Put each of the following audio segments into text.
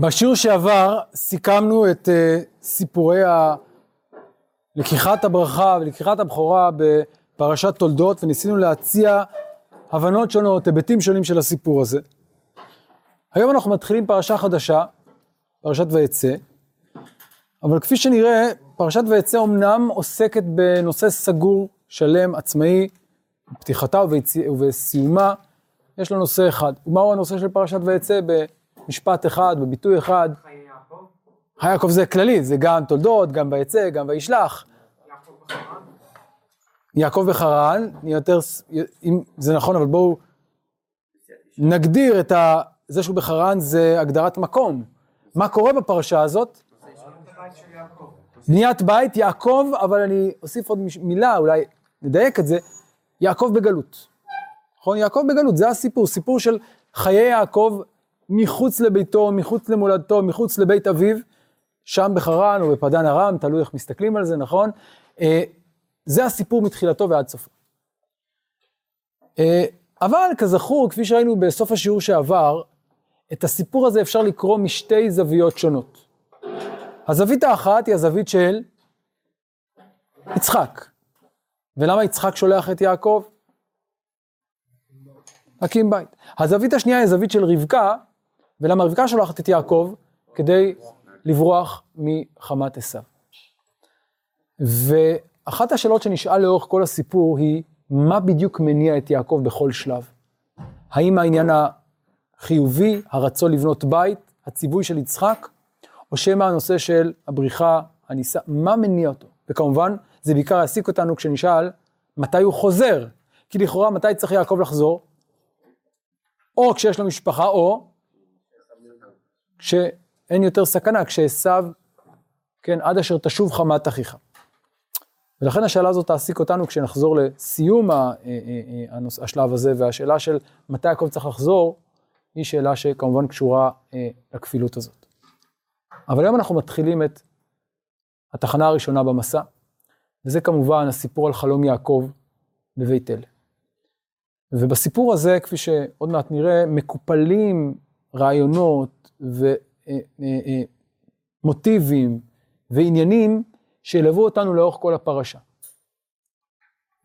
בשיעור שעבר סיכמנו את uh, סיפורי ה... לקיחת הברכה ולקיחת הבכורה בפרשת תולדות וניסינו להציע הבנות שונות, היבטים שונים של הסיפור הזה. היום אנחנו מתחילים פרשה חדשה, פרשת ויצא, אבל כפי שנראה, פרשת ויצא אמנם עוסקת בנושא סגור, שלם, עצמאי, בפתיחתה ובסיומה, יש לה נושא אחד. ומהו הנושא של פרשת ויצא? במשפט אחד, בביטוי אחד. חיי יעקב? חיי יעקב זה כללי, זה גם תולדות, גם ויצא, גם וישלח. יעקב וחרן? יעקב וחרן, יותר, אם זה נכון, אבל בואו נגדיר את ה... זה שהוא בחרן זה הגדרת מקום. מה קורה בפרשה הזאת? בניית בית, יעקב, אבל אני אוסיף עוד מילה, אולי נדייק את זה, יעקב בגלות. נכון? יעקב בגלות, זה הסיפור, סיפור של חיי יעקב מחוץ לביתו, מחוץ למולדתו, מחוץ לבית אביו, שם בחרן או בפדן ארם, תלוי איך מסתכלים על זה, נכון? אה, זה הסיפור מתחילתו ועד סופו. אה, אבל כזכור, כפי שראינו בסוף השיעור שעבר, את הסיפור הזה אפשר לקרוא משתי זוויות שונות. הזווית האחת היא הזווית של יצחק. ולמה יצחק שולח את יעקב? להקים בית. הזווית השנייה היא הזווית של רבקה, ולמה רבקה שולחת את יעקב? כדי לברוח מחמת עשיו. ואחת השאלות שנשאל לאורך כל הסיפור היא, מה בדיוק מניע את יעקב בכל שלב? האם העניין החיובי, הרצון לבנות בית, הציווי של יצחק, או שמא הנושא של הבריחה, הניסה, מה מניע אותו? וכמובן, זה בעיקר יעסיק אותנו כשנשאל, מתי הוא חוזר? כי לכאורה, מתי צריך יעקב לחזור? או כשיש לו משפחה, או כשאין יותר סכנה, כשעשו, כן, עד אשר תשוב חמת אחיך. ולכן השאלה הזאת תעסיק אותנו כשנחזור לסיום אה, אה, אה, השלב הזה, והשאלה של מתי יעקב צריך לחזור, היא שאלה שכמובן קשורה לכפילות הזאת. אבל היום אנחנו מתחילים את התחנה הראשונה במסע, וזה כמובן הסיפור על חלום יעקב בבית אל. ובסיפור הזה, כפי שעוד מעט נראה, מקופלים רעיונות ומוטיבים ועניינים שילוו אותנו לאורך כל הפרשה.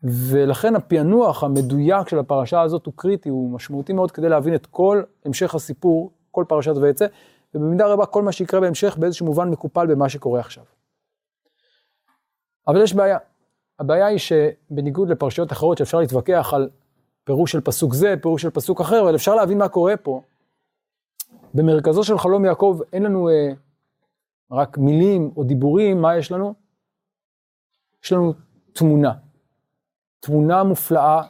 ולכן הפענוח המדויק של הפרשה הזאת הוא קריטי, הוא משמעותי מאוד כדי להבין את כל המשך הסיפור, כל פרשת ויצא, ובמידה רבה כל מה שיקרה בהמשך באיזשהו מובן מקופל במה שקורה עכשיו. אבל יש בעיה. הבעיה היא שבניגוד לפרשיות אחרות שאפשר להתווכח על פירוש של פסוק זה, פירוש של פסוק אחר, אבל אפשר להבין מה קורה פה. במרכזו של חלום יעקב אין לנו אה, רק מילים או דיבורים, מה יש לנו? יש לנו תמונה. תמונה מופלאה,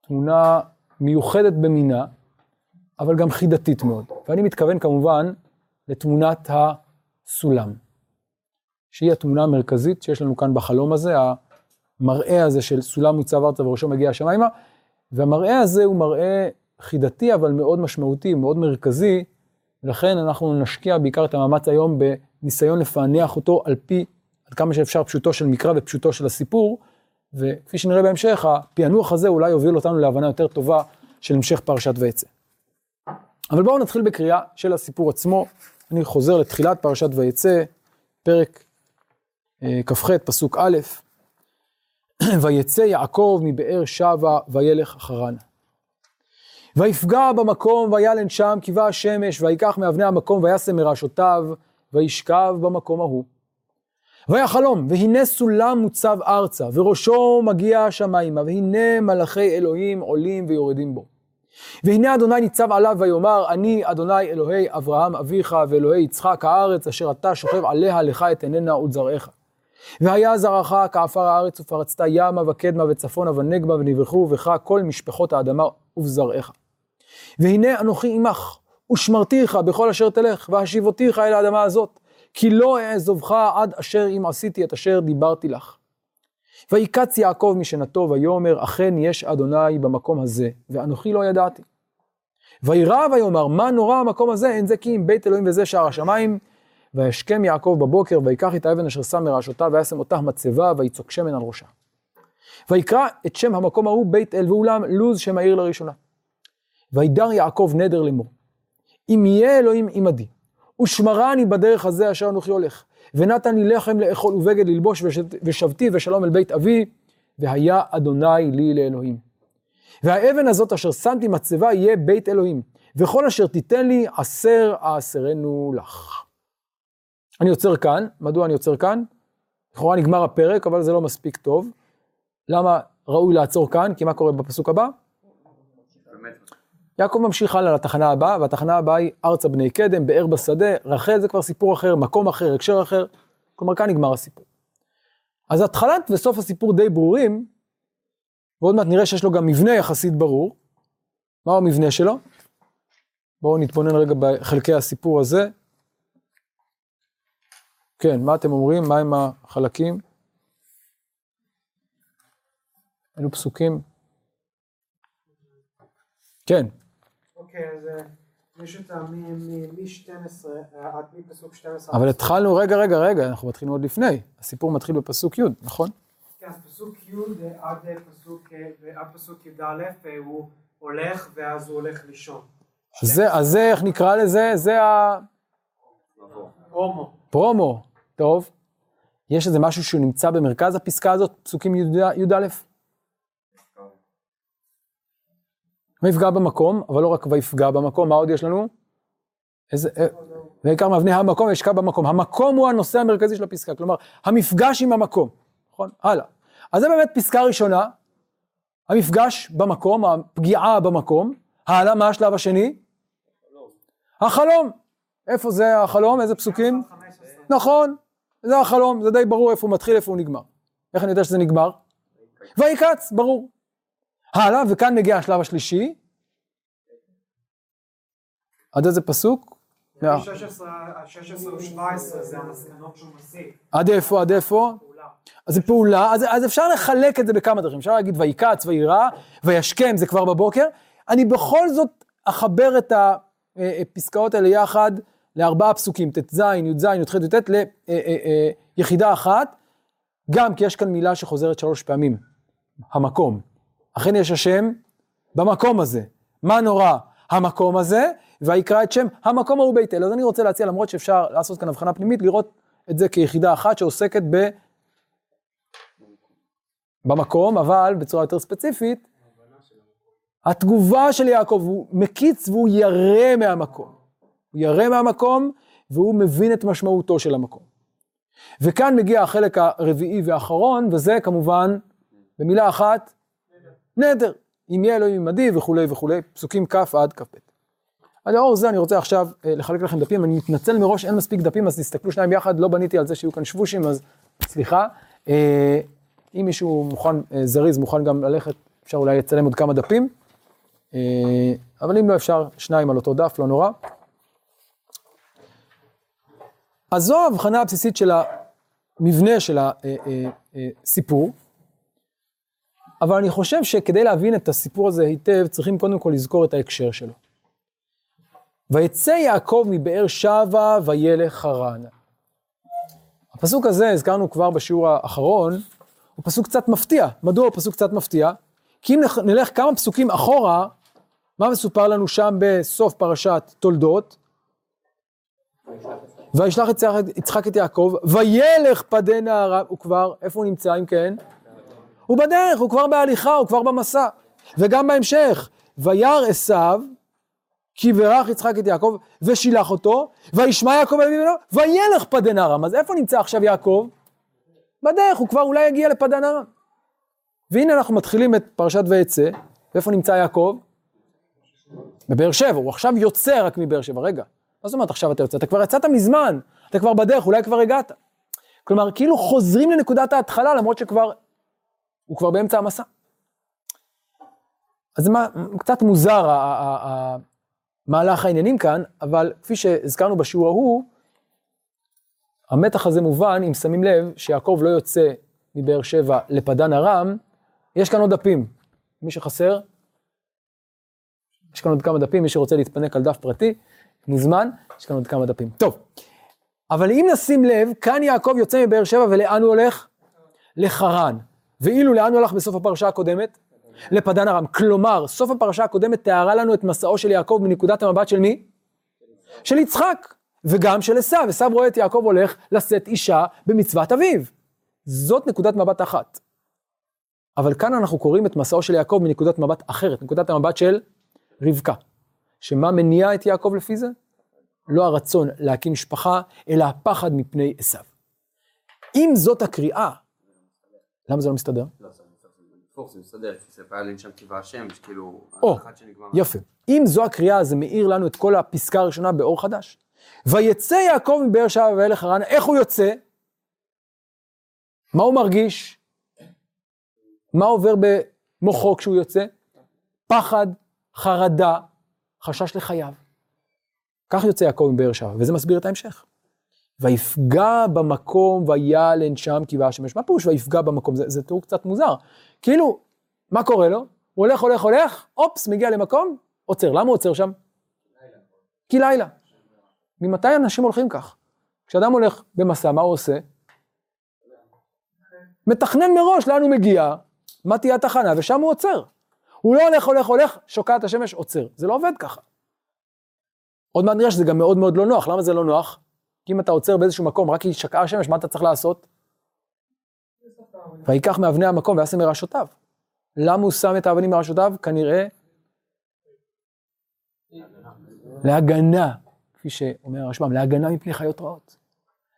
תמונה מיוחדת במינה, אבל גם חידתית מאוד. ואני מתכוון כמובן לתמונת הסולם, שהיא התמונה המרכזית שיש לנו כאן בחלום הזה, המראה הזה של סולם מוצב ארצה וראשו מגיע השמיימה, והמראה הזה הוא מראה חידתי, אבל מאוד משמעותי, מאוד מרכזי, ולכן אנחנו נשקיע בעיקר את המאמץ היום בניסיון לפענח אותו על פי, עד כמה שאפשר, פשוטו של מקרא ופשוטו של הסיפור, וכפי שנראה בהמשך, הפענוח הזה אולי יוביל אותנו להבנה יותר טובה של המשך פרשת ויצא. אבל בואו נתחיל בקריאה של הסיפור עצמו. אני חוזר לתחילת פרשת ויצא, פרק אה, כ"ח, פסוק א', ויצא יעקב מבאר שבע וילך אחרן. ויפגע במקום וילן שם כי באה השמש ויקח מאבני המקום וישם מראשותיו וישכב במקום ההוא. ויחלום והנה סולם מוצב ארצה וראשו מגיע השמיימה והנה מלאכי אלוהים עולים ויורדים בו. והנה אדוני ניצב עליו ויאמר אני אדוני אלוהי אברהם אביך ואלוהי יצחק הארץ אשר אתה שוכב עליה לך את עיננה ולזרעך. והיה זרעך כעפר הארץ ופרצת ימה וקדמה וצפונה ונגבה ונברחו בך כל משפחות האדמה ובזרעך. והנה אנוכי עמך ושמרתיך בכל אשר תלך והשיבותיך אל האדמה הזאת כי לא אעזובך עד אשר אם עשיתי את אשר דיברתי לך. ויקץ יעקב משנתו ויאמר אכן יש אדוני במקום הזה ואנוכי לא ידעתי. וירא ויאמר מה נורא המקום הזה אין זה כי אם בית אלוהים וזה שער השמיים וישכם יעקב בבוקר, ויקח את האבן אשר שם מראשותיו, וישם אותה מצבה, ויצוק שמן על ראשה. ויקרא את שם המקום ההוא בית אל ואולם לוז שם העיר לראשונה. וידר יעקב נדר לאמור, אם יהיה אלוהים עמדי, ושמרני בדרך הזה אשר אנוכי הולך. ונתן לי לחם לאכול ובגד ללבוש ושבתי ושלום אל בית אבי, והיה אדוני לי לאלוהים. והאבן הזאת אשר שמתי מצבה יהיה בית אלוהים, וכל אשר תיתן לי עשר אעשרנו לך. אני עוצר כאן, מדוע אני עוצר כאן? לכאורה נגמר הפרק, אבל זה לא מספיק טוב. למה ראוי לעצור כאן? כי מה קורה בפסוק הבא? יעקב ממשיך הלאה לתחנה הבאה, והתחנה הבאה היא ארצה בני קדם, באר בשדה, רחל זה כבר סיפור אחר, מקום אחר, הקשר אחר, כלומר כאן נגמר הסיפור. אז התחלת וסוף הסיפור די ברורים, ועוד מעט נראה שיש לו גם מבנה יחסית ברור. מהו המבנה שלו? בואו נתבונן רגע בחלקי הסיפור הזה. כן, מה אתם אומרים? מה עם החלקים? אלו פסוקים? כן. אוקיי, אז אה, יש אותה מ-12 עד מפסוק 12. אבל התחלנו, רגע, רגע, רגע, אנחנו מתחילים עוד לפני. הסיפור מתחיל בפסוק י', נכון? כן, פסוק י' עד פסוק, עד פסוק י"א, הוא הולך ואז הוא הולך לישון. אז זה, איך נקרא לזה? זה ה... פרומו. פרומו, טוב. יש איזה משהו שהוא נמצא במרכז הפסקה הזאת, פסוקים י"א? ויפגע במקום, אבל לא רק ויפגע במקום, מה עוד יש לנו? איזה, אה, ועיקר מאבני המקום וישקע במקום. המקום הוא הנושא המרכזי של הפסקה, כלומר, המפגש עם המקום, נכון? הלאה. אז זה באמת פסקה ראשונה, המפגש במקום, הפגיעה במקום. הלאה, מה השלב השני? החלום. איפה זה החלום? איזה פסוקים? נכון, זה החלום, זה די ברור איפה הוא מתחיל, איפה הוא נגמר. איך אני יודע שזה נגמר? ויקץ, ברור. הלאה, וכאן מגיע השלב השלישי. עד איזה פסוק? 16 ו-17 זה המסקנות שהוא מסיק. עד איפה? עד איפה? אז זה פעולה, אז, אז אפשר לחלק את זה בכמה דרכים, אפשר להגיד ויקץ, ויירא, וישכם, זה כבר בבוקר. אני בכל זאת אחבר את הפסקאות האלה יחד לארבעה פסוקים, ט"ז, י"ז, י"ח, י"ט, ליחידה אחת, גם כי יש כאן מילה שחוזרת שלוש פעמים, המקום. אכן יש השם במקום הזה. מה נורא? המקום הזה, ויקרא את שם המקום ההוא בית אל. אז אני רוצה להציע, למרות שאפשר לעשות כאן הבחנה פנימית, לראות את זה כיחידה אחת שעוסקת ב... במקום, אבל בצורה יותר ספציפית, התגובה של יעקב, הוא מקיץ והוא ירא מהמקום. הוא ירא מהמקום והוא מבין את משמעותו של המקום. וכאן מגיע החלק הרביעי והאחרון, וזה כמובן, במילה אחת, נדר. אם יהיה אלוהים עמדי וכולי וכולי, פסוקים כ' עד כ"ב. אז לאור זה אני רוצה עכשיו אה, לחלק לכם דפים, אני מתנצל מראש, אין מספיק דפים, אז תסתכלו שניים יחד, לא בניתי על זה שיהיו כאן שבושים, אז סליחה. אה, אם מישהו מוכן, אה, זריז, מוכן גם ללכת, אפשר אולי לצלם עוד כמה דפים. אבל אם לא אפשר, שניים על אותו דף, לא נורא. אז זו ההבחנה הבסיסית של המבנה של הסיפור. אבל אני חושב שכדי להבין את הסיפור הזה היטב, צריכים קודם כל לזכור את ההקשר שלו. ויצא יעקב מבאר שבע וילך חרן. הפסוק הזה, הזכרנו כבר בשיעור האחרון, הוא פסוק קצת מפתיע. מדוע הוא פסוק קצת מפתיע? כי אם נלך כמה פסוקים אחורה, מה מסופר לנו שם בסוף פרשת תולדות? וישלח יצחק את יעקב, וילך פדה נערה, הוא כבר, איפה הוא נמצא אם כן? הוא בדרך, הוא כבר בהליכה, הוא כבר במסע. וגם בהמשך, וירא עשיו, כי ברך יצחק את יעקב, ושילח אותו, וישמע יעקב אל אביו, וילך פדן ארם. אז איפה נמצא עכשיו יעקב? בדרך, הוא כבר אולי יגיע לפדן ארם. והנה אנחנו מתחילים את פרשת ויצא, ואיפה נמצא יעקב? בבאר שבע, הוא עכשיו יוצא רק מבאר שבע. רגע, מה זאת אומרת עכשיו אתה יוצא? אתה כבר יצאת מזמן, אתה כבר בדרך, אולי כבר הגעת. כלומר, כאילו חוזרים לנקודת ההתחלה, למרות שכבר הוא כבר באמצע המסע. אז זה קצת מוזר מהלך העניינים כאן, אבל כפי שהזכרנו בשיעור ההוא, המתח הזה מובן אם שמים לב שיעקב לא יוצא מבאר שבע לפדן ארם, יש כאן עוד דפים. מי שחסר, יש כאן עוד כמה דפים, מי שרוצה להתפנק על דף פרטי, מוזמן, יש כאן עוד כמה דפים. טוב, אבל אם נשים לב, כאן יעקב יוצא מבאר שבע ולאן הוא הולך? לחרן. ואילו לאן הוא הלך בסוף הפרשה הקודמת? לפדן ארם. כלומר, סוף הפרשה הקודמת תיארה לנו את מסעו של יעקב מנקודת המבט של מי? של יצחק. וגם של עשיו. עשיו רואה את יעקב הולך לשאת אישה במצוות אביו. זאת נקודת מבט אחת. אבל כאן אנחנו קוראים את מסעו של יעקב מנקודת מבט אחרת, נקודת המבט של רבקה. שמה מניע את יעקב לפי זה? לא הרצון להקים משפחה, אלא הפחד מפני עשיו. אם זאת הקריאה, למה זה לא מסתדר? לא, זה מסתדר, כי זה בא לנשם טבע השמש, כאילו, או, אחד שנגמר. יפה. אם זו הקריאה, זה מאיר לנו את כל הפסקה הראשונה באור חדש. ויצא יעקב מבאר שבע וילך הרן, איך הוא יוצא? מה הוא מרגיש? מה עובר במוחו כשהוא יוצא? פחד, חרדה, חשש לחייו. כך יוצא יעקב מבאר שבע, וזה מסביר את ההמשך. ויפגע במקום ויעלן שם כי בא השמש. מה פירוש ויפגע במקום? זה, זה תיאור קצת מוזר. כאילו, מה קורה לו? הוא הולך, הולך, הולך, אופס, מגיע למקום, עוצר. למה הוא עוצר שם? כי לילה. ממתי אנשים הולכים כך? כשאדם הולך במסע, מה הוא עושה? מתכנן מראש לאן הוא מגיע, מה תהיה התחנה, ושם הוא עוצר. הוא לא הולך, הולך, הולך, שוקעת השמש, עוצר. זה לא עובד ככה. עוד מעט נראה שזה גם מאוד מאוד לא נוח. למה זה לא נוח? כי אם אתה עוצר באיזשהו מקום, רק כי שקעה השמש, מה אתה צריך לעשות? ויקח מאבני המקום ויעשה מראשותיו. למה הוא שם את האבנים מראשותיו? כנראה להגנה, כפי שאומר הרשב"ם, להגנה מפני חיות רעות.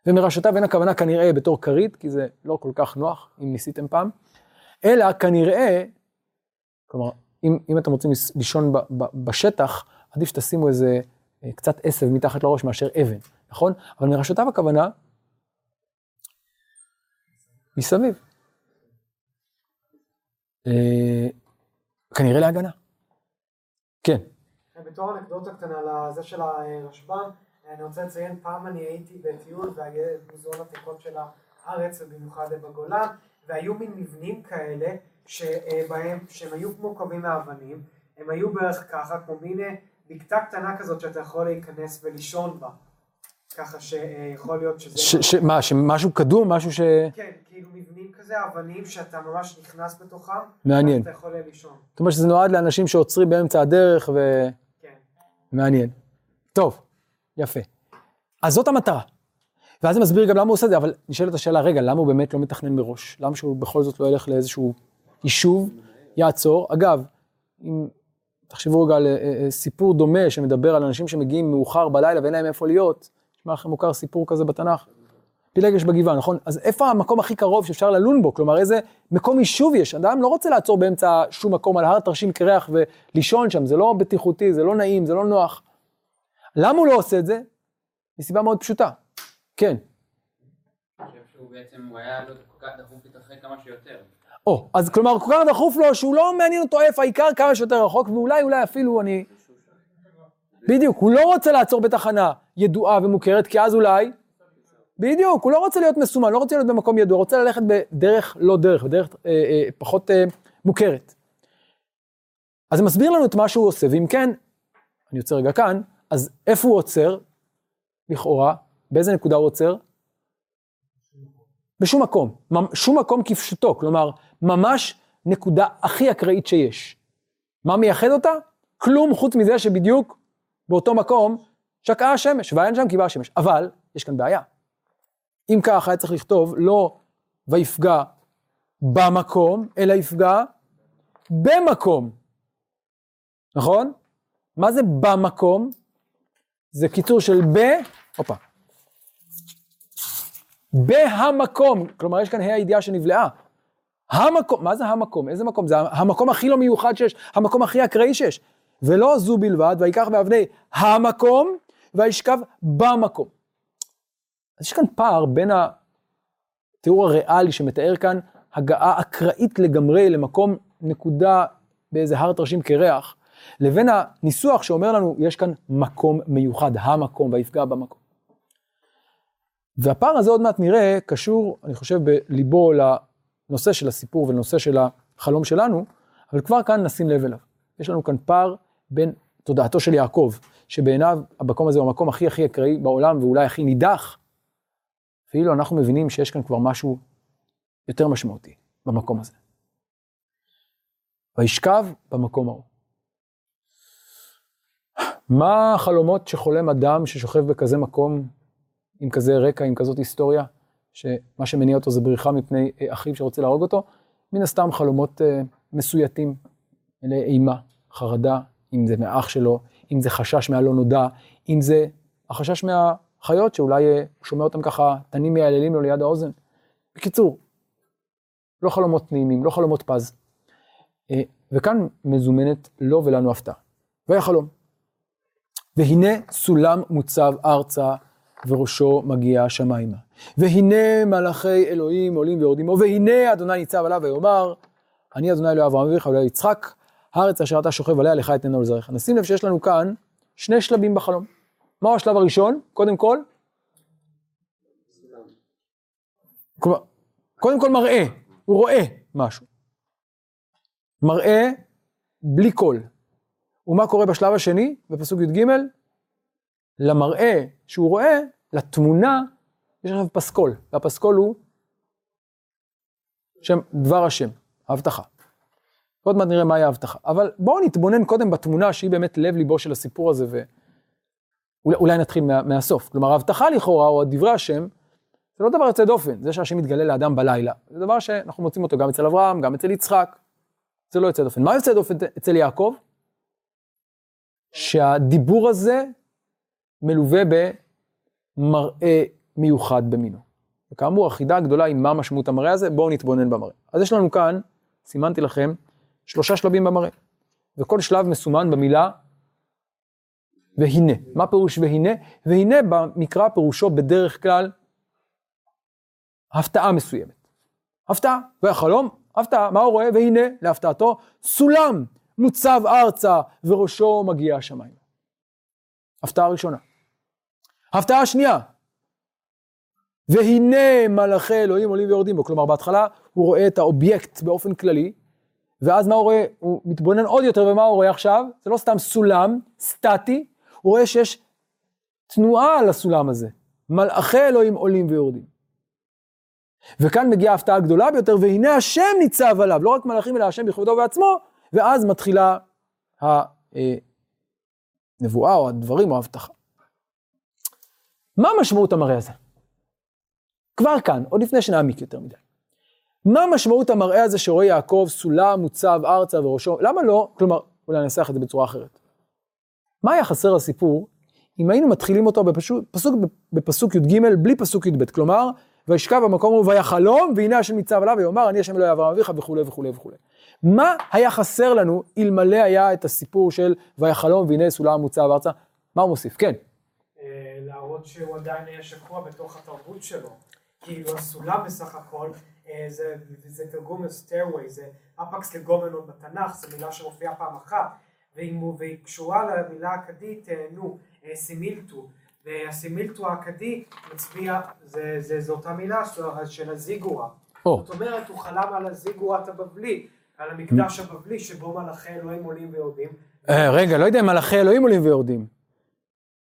ומראשותיו אין הכוונה כנראה בתור כרית, כי זה לא כל כך נוח, אם ניסיתם פעם, אלא כנראה, כלומר, אם, אם אתם רוצים לישון ב, ב, בשטח, עדיף שתשימו איזה אה, קצת עשב מתחת לראש מאשר אבן, נכון? אבל מראשותיו הכוונה, מסביב. אה, כנראה להגנה. כן. בתור אנקדוטה קטנה לזה של הרשב"ם, אני רוצה לציין, פעם אני הייתי בטיול והיה מוזיאון עתיקות של הארץ ובמיוחד בגולן, והיו מין מבנים כאלה שבהם, שהם היו כמו קווים מאבנים, הם היו בערך ככה, כמו מין בקתה קטנה כזאת שאתה יכול להיכנס ולישון בה. ככה שיכול להיות שזה... ש, ש, מה, שמשהו קדום, משהו ש... כן, כאילו מבנים כזה, אבנים שאתה ממש נכנס בתוכם. מעניין. אתה יכול לישון. זאת אומרת שזה נועד לאנשים שעוצרים באמצע הדרך ו... כן. מעניין. טוב, יפה. אז זאת המטרה. ואז זה מסביר גם למה הוא עושה את זה, אבל נשאלת השאלה, רגע, למה הוא באמת לא מתכנן מראש? למה שהוא בכל זאת לא ילך לאיזשהו יישוב, יעצור? אגב, אם תחשבו רגע על אה, אה, סיפור דומה שמדבר על אנשים שמגיעים מאוחר בלילה ואין להם איפה להיות, נשמע לכם מוכר סיפור כזה בתנ"ך. פילגש בגבעה, נכון? אז איפה המקום הכי קרוב שאפשר ללון בו? כלומר, איזה מקום יישוב יש? אדם לא רוצה לעצור באמצע שום מקום על הר תרשים קרח ולישון שם, זה לא בטיחותי, זה לא נעים, זה לא נוח. למה הוא לא עושה את זה? מסיבה מאוד פשוטה. כן. אני חושב שהוא בעצם, הוא היה לו כל כך דחוף להתרחק כמה שיותר. או, אז כלומר, כל כך דחוף לו שהוא לא מעניין אותו איפה, העיקר כמה שיותר רחוק, ואולי, אולי אפילו אני... בדיוק, הוא לא רוצה לעצור בתחנה ידועה ומוכרת, כי אז אולי... בדיוק, הוא לא רוצה להיות מסומן, לא רוצה להיות במקום ידוע, רוצה ללכת בדרך לא דרך, בדרך אה, אה, פחות אה, מוכרת. אז זה מסביר לנו את מה שהוא עושה, ואם כן, אני עוצר רגע כאן, אז איפה הוא עוצר? לכאורה, באיזה נקודה הוא עוצר? בשום מקום, שום מקום כפשוטו, כלומר, ממש נקודה הכי אקראית שיש. מה מייחד אותה? כלום חוץ מזה שבדיוק באותו מקום שקעה השמש, ואין שם קיבה השמש. אבל, יש כאן בעיה. אם כך, היה צריך לכתוב לא ויפגע במקום, אלא יפגע במקום. נכון? מה זה במקום? זה קיצור של ב, הופה. בהמקום, כלומר יש כאן ה' הידיעה שנבלעה. המקום, מה זה המקום? איזה מקום? זה המקום הכי לא מיוחד שיש, המקום הכי אקראי שיש. ולא זו בלבד, ויקח באבני המקום, וישכב במקום. אז יש כאן פער בין התיאור הריאלי שמתאר כאן הגעה אקראית לגמרי למקום נקודה באיזה הר תרשים קרח, לבין הניסוח שאומר לנו, יש כאן מקום מיוחד, המקום, ויפגע במקום. והפער הזה עוד מעט נראה קשור, אני חושב, בליבו לנושא של הסיפור ולנושא של החלום שלנו, אבל כבר כאן נשים לב אליו. יש לנו כאן פער בין תודעתו של יעקב, שבעיניו המקום הזה הוא המקום הכי הכי אקראי בעולם ואולי הכי נידח, ואילו אנחנו מבינים שיש כאן כבר משהו יותר משמעותי במקום הזה. וישכב במקום ההוא. מה החלומות שחולם אדם ששוכב בכזה מקום, עם כזה רקע, עם כזאת היסטוריה, שמה שמניע אותו זה בריחה מפני אה, אחיו שרוצה להרוג אותו? מן הסתם חלומות אה, מסויטים, אלה אימה, חרדה, אם זה מאח שלו, אם זה חשש מהלא נודע, אם זה החשש מהחיות שאולי אה, הוא שומע אותם ככה, תנים מייללים לו ליד האוזן. בקיצור, לא חלומות נעימים, לא חלומות פז. אה, וכאן מזומנת לו ולנו הפתעה. והיה חלום. והנה סולם מוצב ארצה וראשו מגיע השמיימה. והנה מלאכי אלוהים עולים ויורדים והנה אדוני ניצב עליו ויאמר, אני אדוני אלוהי אברהם אביך ואלוהי יצחק, הארץ אשר אתה שוכב עליה לך אתננה ולזרעך. נשים לב שיש לנו כאן שני שלבים בחלום. מהו השלב הראשון? קודם כל, קודם כל מראה, הוא רואה משהו. מראה בלי קול. ומה קורה בשלב השני, בפסוק י"ג? למראה שהוא רואה, לתמונה, יש עכשיו פסקול, והפסקול הוא שם דבר השם, ההבטחה. עוד מעט נראה מהי ההבטחה. אבל בואו נתבונן קודם בתמונה שהיא באמת לב ליבו של הסיפור הזה, ואולי נתחיל מה, מהסוף. כלומר, ההבטחה לכאורה, או דברי השם, זה לא דבר יוצא דופן, זה שהשם מתגלה לאדם בלילה. זה דבר שאנחנו מוצאים אותו גם אצל אברהם, גם אצל יצחק. זה לא יוצא דופן. מה יוצא דופן אצל יעקב? שהדיבור הזה מלווה במראה מיוחד במינו. וכאמור, החידה הגדולה היא מה משמעות המראה הזה, בואו נתבונן במראה. אז יש לנו כאן, סימנתי לכם, שלושה שלבים במראה. וכל שלב מסומן במילה והנה. מה פירוש והנה? והנה במקרא פירושו בדרך כלל הפתעה מסוימת. הפתעה, והחלום, הפתעה, מה הוא רואה? והנה, להפתעתו, סולם מוצב ארצה וראשו מגיע השמיים. הפתעה ראשונה. הפתעה שנייה, והנה מלאכי אלוהים עולים ויורדים בו. כלומר, בהתחלה הוא רואה את האובייקט באופן כללי, ואז מה הוא רואה? הוא מתבונן עוד יותר, ומה הוא רואה עכשיו? זה לא סתם סולם סטטי, הוא רואה שיש תנועה על הסולם הזה. מלאכי אלוהים עולים ויורדים. וכאן מגיעה ההפתעה הגדולה ביותר, והנה השם ניצב עליו, לא רק מלאכים אלא השם בכבודו ובעצמו, ואז מתחילה הנבואה או הדברים או ההבטחה. מה משמעות המראה הזה? כבר כאן, עוד לפני שנעמיק יותר מדי. מה משמעות המראה הזה שרואה יעקב סולם מוצב ארצה וראשו, למה לא, כלומר, אולי ננסח את זה בצורה אחרת. מה היה חסר לסיפור אם היינו מתחילים אותו בפסוק, פסוק, בפסוק י"ג בלי פסוק י"ב, כלומר, וישכב במקום הוא ויחלום, והנה השם ניצב עליו ויאמר, אני השם אלוהי אברהם אביך וכולי וכולי וכולי. מה היה חסר לנו אלמלא היה את הסיפור של ויחלום והנה סולם מוצב ארצה? מה הוא מוסיף? כן. אה, להראות שהוא עדיין היה שקוע בתוך התרבות שלו. כאילו הסולם בסך הכל, זה, זה תרגום לסטיירווי, זה אפקס לגומנות בתנ"ך, זו מילה שמופיעה פעם אחת, והיא קשורה למילה האכדית, אה, נו, סימילטו. והסימילטו האכדי מצביע, זה, זה, זה אותה מילה של הזיגורה. Oh. זאת אומרת, הוא חלם על הזיגורת הבבלי, על המקדש הבבלי שבו מלאכי אלוהים עולים ויורדים. Uh, רגע, לא יודע אם מלאכי אלוהים עולים ויורדים.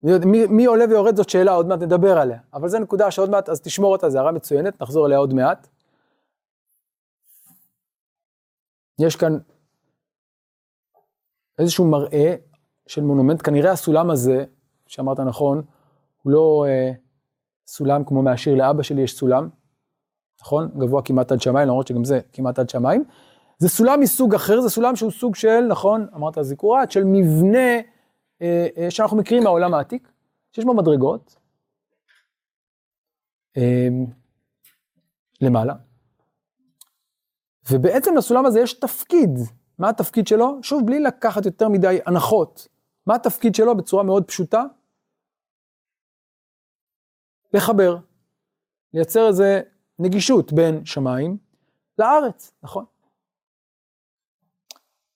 מי, מי עולה ויורד זאת שאלה, עוד מעט נדבר עליה. אבל זו נקודה שעוד מעט, אז תשמור אותה, זו הערה מצוינת, נחזור אליה עוד מעט. יש כאן איזשהו מראה של מונומנט, כנראה הסולם הזה, שאמרת נכון, הוא לא אה, סולם כמו מהשיר לאבא שלי יש סולם, נכון? גבוה כמעט עד שמיים, למרות שגם זה כמעט עד שמיים. זה סולם מסוג אחר, זה סולם שהוא סוג של, נכון, אמרת זיכורת, של מבנה אה, אה, שאנחנו מכירים מהעולם העתיק, שיש בו מדרגות, אה, למעלה. ובעצם לסולם הזה יש תפקיד. מה התפקיד שלו? שוב, בלי לקחת יותר מדי הנחות. מה התפקיד שלו בצורה מאוד פשוטה? לחבר, לייצר איזה נגישות בין שמיים לארץ, נכון?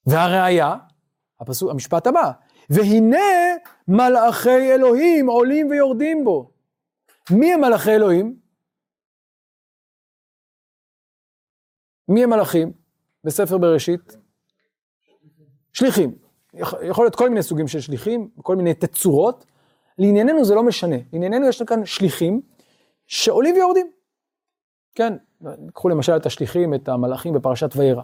והראיה, הפסוק, המשפט הבא, והנה מלאכי אלוהים עולים ויורדים בו. מי הם מלאכי אלוהים? מי הם מלאכים בספר בראשית? שליחים. יכול להיות כל מיני סוגים של שליחים, כל מיני תצורות. לענייננו זה לא משנה. לענייננו יש כאן שליחים שעולים ויורדים. כן, קחו למשל את השליחים, את המלאכים בפרשת וירא.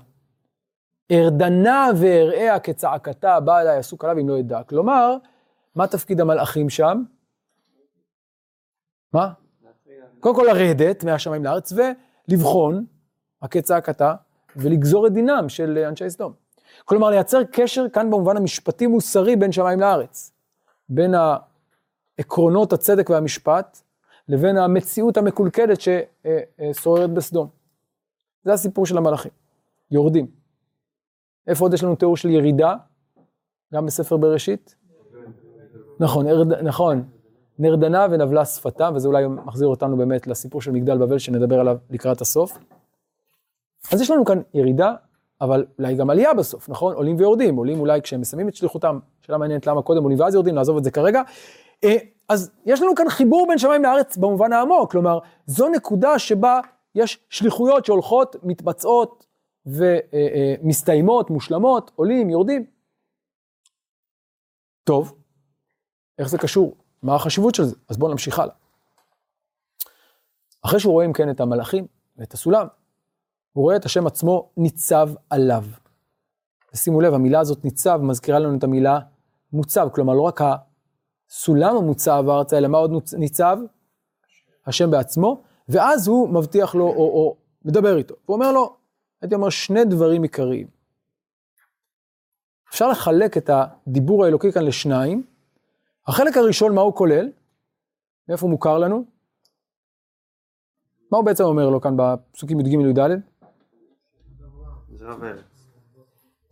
ארדנה ואראה כצעקתה באה אליי עסוק עליו אם לא ידע. כלומר, מה תפקיד המלאכים שם? מה? קודם כל לרדת מהשמיים לארץ ולבחון, הכה צעקתה, ולגזור את דינם של אנשי סדום. כלומר, לייצר קשר כאן במובן המשפטי-מוסרי בין שמיים לארץ. בין עקרונות הצדק והמשפט, לבין המציאות המקולקלת ששוררת בסדום. זה הסיפור של המלאכים, יורדים. איפה עוד יש לנו תיאור של ירידה? גם בספר בראשית? נכון, ארד, נכון, נרדנה ונבלה שפתה, וזה אולי מחזיר אותנו באמת לסיפור של מגדל בבל שנדבר עליו לקראת הסוף. אז יש לנו כאן ירידה, אבל אולי גם עלייה בסוף, נכון? עולים ויורדים, עולים אולי כשהם מסיימים את שליחותם, שאלה מעניינת למה קודם עולים ואז יורדים, נעזוב את זה כרגע. אה, אז יש לנו כאן חיבור בין שמיים לארץ במובן העמוק, כלומר, זו נקודה שבה יש שליחויות שהולכות, מתבצעות ומסתיימות, מושלמות, עולים, יורדים. טוב, איך זה קשור? מה החשיבות של זה? אז בואו נמשיך הלאה. אחרי שהוא רואה אם כן את המלאכים ואת הסולם, הוא רואה את השם עצמו ניצב עליו. ושימו לב, המילה הזאת ניצב מזכירה לנו את המילה מוצב, כלומר לא רק הסולם המוצב ארצה, אלא מה עוד ניצב? השם בעצמו, ואז הוא מבטיח לו, או, או מדבר איתו. הוא אומר לו, הייתי אומר, שני דברים עיקריים. אפשר לחלק את הדיבור האלוקי כאן לשניים. החלק הראשון, מה הוא כולל? מאיפה הוא מוכר לנו? מה הוא בעצם אומר לו כאן בפסוקים י"ג י"ד? זרע וארץ.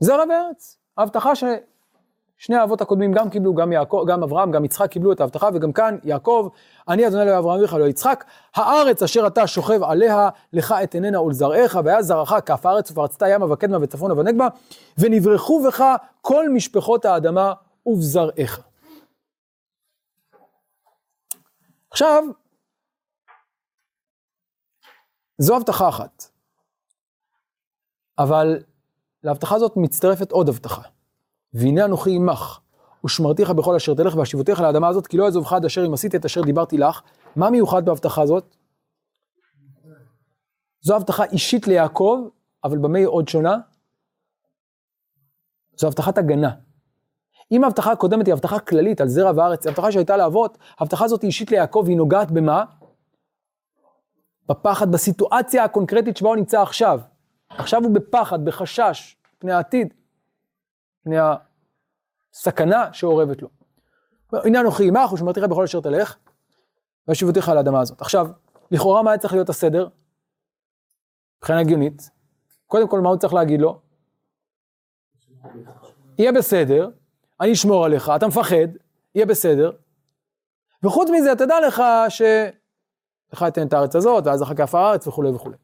זרע וארץ. ההבטחה ששני האבות הקודמים גם קיבלו, גם, יעקב, גם אברהם, גם יצחק קיבלו את ההבטחה, וגם כאן יעקב, אני אדוני לא אברהם אביך לא יצחק, הארץ אשר אתה שוכב עליה, לך את עיננה ולזרעך, והיה זרעך כף הארץ ופרצת ימה וקדמה וצפונה ונגבה, ונברכו בך כל משפחות האדמה ובזרעך. עכשיו, זו הבטחה אחת. אבל להבטחה הזאת מצטרפת עוד הבטחה. והנה אנוכי עמך, ושמרתיך בכל אשר תלך והשיבותיך לאדמה הזאת, כי לא יעזובך עד אשר אם עשיתי את אשר דיברתי לך. מה מיוחד בהבטחה הזאת? זו הבטחה אישית ליעקב, אבל במה היא עוד שונה? זו הבטחת הגנה. אם ההבטחה הקודמת היא הבטחה כללית על זרע וארץ, הבטחה שהייתה לאבות, ההבטחה הזאת היא אישית ליעקב והיא נוגעת במה? בפחד, בסיטואציה הקונקרטית שבה הוא נמצא עכשיו. עכשיו הוא בפחד, בחשש, פני העתיד, פני הסכנה שאורבת לו. הנה אנוכי עמך ושמרתיך בכל אשר תלך, והשיבותיך על האדמה הזאת. עכשיו, לכאורה מה היה צריך להיות הסדר? מבחינה הגיונית. קודם כל, מה הוא צריך להגיד לו? יהיה בסדר, אני אשמור עליך, אתה מפחד, יהיה בסדר. וחוץ מזה, תדע לך ש... לך אתן את הארץ הזאת, ואז אחר כך הארץ וכולי וכולי.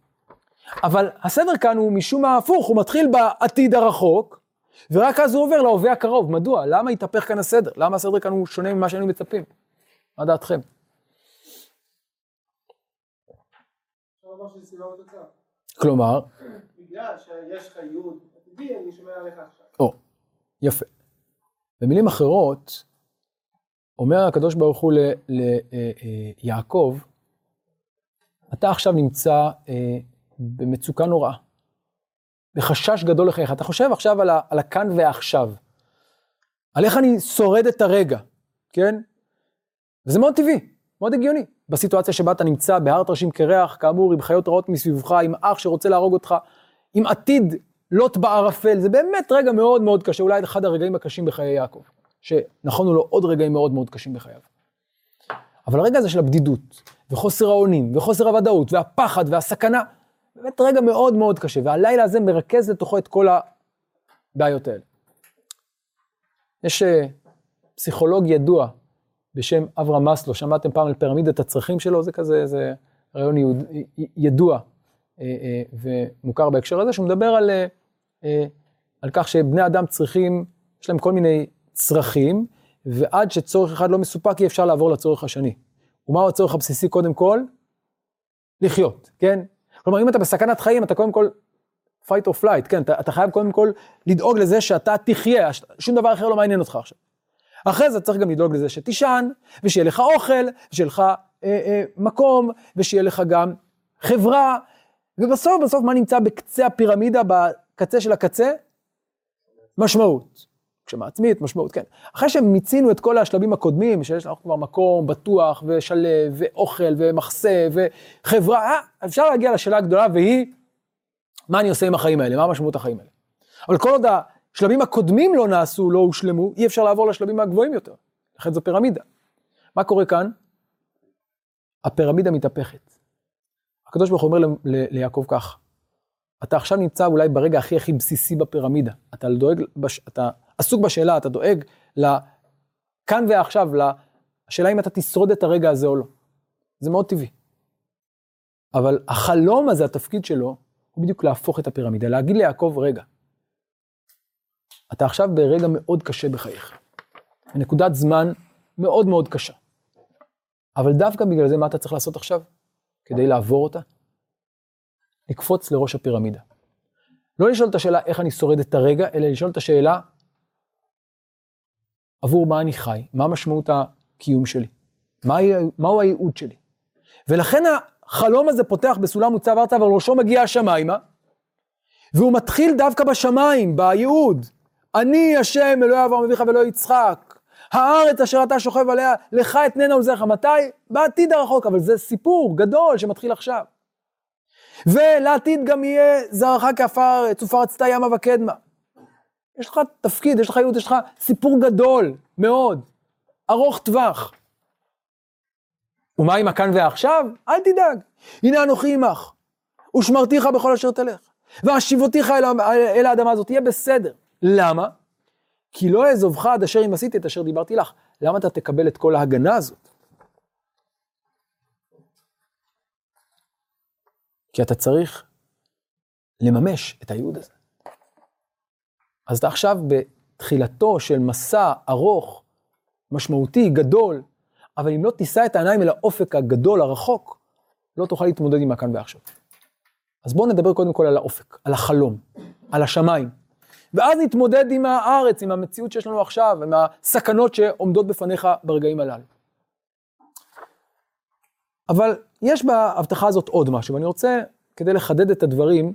אבל הסדר כאן הוא משום מה הפוך, הוא מתחיל בעתיד הרחוק, ורק אז הוא עובר להווה הקרוב. מדוע? למה התהפך כאן הסדר? למה הסדר כאן הוא שונה ממה שהיינו מצפים? מה דעתכם? כלומר? בגלל שיש לך ייעוד עתידי, אני שומר עליך עכשיו. או, יפה. במילים אחרות, אומר הקדוש ברוך הוא ליעקב, אתה עכשיו נמצא אה, במצוקה נוראה, בחשש גדול לחייך. אתה חושב עכשיו על, ה, על הכאן והעכשיו, על איך אני שורד את הרגע, כן? וזה מאוד טבעי, מאוד הגיוני. בסיטואציה שבה אתה נמצא בהר תרשים קרח, כאמור, עם חיות רעות מסביבך, עם אח שרוצה להרוג אותך, עם עתיד לוט בערפל, זה באמת רגע מאוד מאוד קשה, אולי אחד הרגעים הקשים בחיי יעקב, שנכונו לו עוד רגעים מאוד מאוד קשים בחייו. אבל הרגע הזה של הבדידות, וחוסר האונים, וחוסר הוודאות, והפחד, והסכנה, באמת רגע מאוד מאוד קשה, והלילה הזה מרכז לתוכו את כל הבעיות האלה. יש uh, פסיכולוג ידוע בשם אברהם מסלו, שמעתם פעם על פירמידת הצרכים שלו? זה כזה, זה רעיון יהוד, ידוע uh, uh, ומוכר בהקשר הזה, שהוא מדבר על, על כך שבני אדם צריכים, יש להם כל מיני צרכים, ועד שצורך אחד לא מסופק אי אפשר לעבור לצורך השני. ומהו הצורך הבסיסי קודם כל? לחיות, כן? כלומר, אם אתה בסכנת חיים, אתה קודם כל fight or flight, כן? אתה, אתה חייב קודם כל לדאוג לזה שאתה תחיה, שום דבר אחר לא מעניין אותך עכשיו. אחרי זה צריך גם לדאוג לזה שתישן, ושיהיה לך אוכל, ושיהיה לך אה, אה, מקום, ושיהיה לך גם חברה, ובסוף, בסוף, מה נמצא בקצה הפירמידה, בקצה של הקצה? משמעות. הגשמה עצמית, משמעות, כן. אחרי שמיצינו את כל השלבים הקודמים, שיש לנו כבר מקום בטוח ושלב ואוכל ומחסה וחברה, אה, אפשר להגיע לשאלה הגדולה והיא, מה אני עושה עם החיים האלה, מה משמעות החיים האלה. אבל כל עוד השלבים הקודמים לא נעשו, לא הושלמו, אי אפשר לעבור לשלבים הגבוהים יותר. לכן זו פירמידה. מה קורה כאן? הפירמידה מתהפכת. הקדוש ברוך הוא אומר ליעקב כך, אתה עכשיו נמצא אולי ברגע הכי הכי בסיסי בפירמידה. אתה דואג, בש, אתה עסוק בשאלה, אתה דואג לכאן ועכשיו, לשאלה אם אתה תשרוד את הרגע הזה או לא. זה מאוד טבעי. אבל החלום הזה, התפקיד שלו, הוא בדיוק להפוך את הפירמידה, להגיד ליעקב, רגע, אתה עכשיו ברגע מאוד קשה בחייך. נקודת זמן מאוד מאוד קשה. אבל דווקא בגלל זה, מה אתה צריך לעשות עכשיו? כדי לעבור אותה? לקפוץ לראש הפירמידה. לא לשאול את השאלה איך אני שורד את הרגע, אלא לשאול את השאלה עבור מה אני חי, מה משמעות הקיום שלי, מה, מהו הייעוד שלי. ולכן החלום הזה פותח בסולם מוצב ארצה, אבל ראשו מגיע השמיימה, והוא מתחיל דווקא בשמיים, בייעוד. אני השם אלוהי אברהם אביך ואלוהי יצחק. הארץ אשר אתה שוכב עליה, לך אתננה ולזרעך. מתי? בעתיד הרחוק, אבל זה סיפור גדול שמתחיל עכשיו. ולעתיד גם יהיה זרעך כעפר הארץ, ופרצת ימה וקדמה. יש לך תפקיד, יש לך ייעוד, יש לך סיפור גדול מאוד, ארוך טווח. ומה עם הכאן ועכשיו? אל תדאג, הנה אנוכי עמך, ושמרתיך בכל אשר תלך, והשיבותיך אל, אל האדמה הזאת, תהיה בסדר. למה? כי לא אעזובך עד אשר אם עשיתי את אשר דיברתי לך. למה אתה תקבל את כל ההגנה הזאת? כי אתה צריך לממש את הייעוד הזה. אז אתה עכשיו בתחילתו של מסע ארוך, משמעותי, גדול, אבל אם לא תישא את העיניים אל האופק הגדול, הרחוק, לא תוכל להתמודד עם הכאן ועכשיו. אז בואו נדבר קודם כל על האופק, על החלום, על השמיים. ואז נתמודד עם הארץ, עם המציאות שיש לנו עכשיו, עם הסכנות שעומדות בפניך ברגעים הללו. אבל יש בהבטחה הזאת עוד משהו, ואני רוצה, כדי לחדד את הדברים,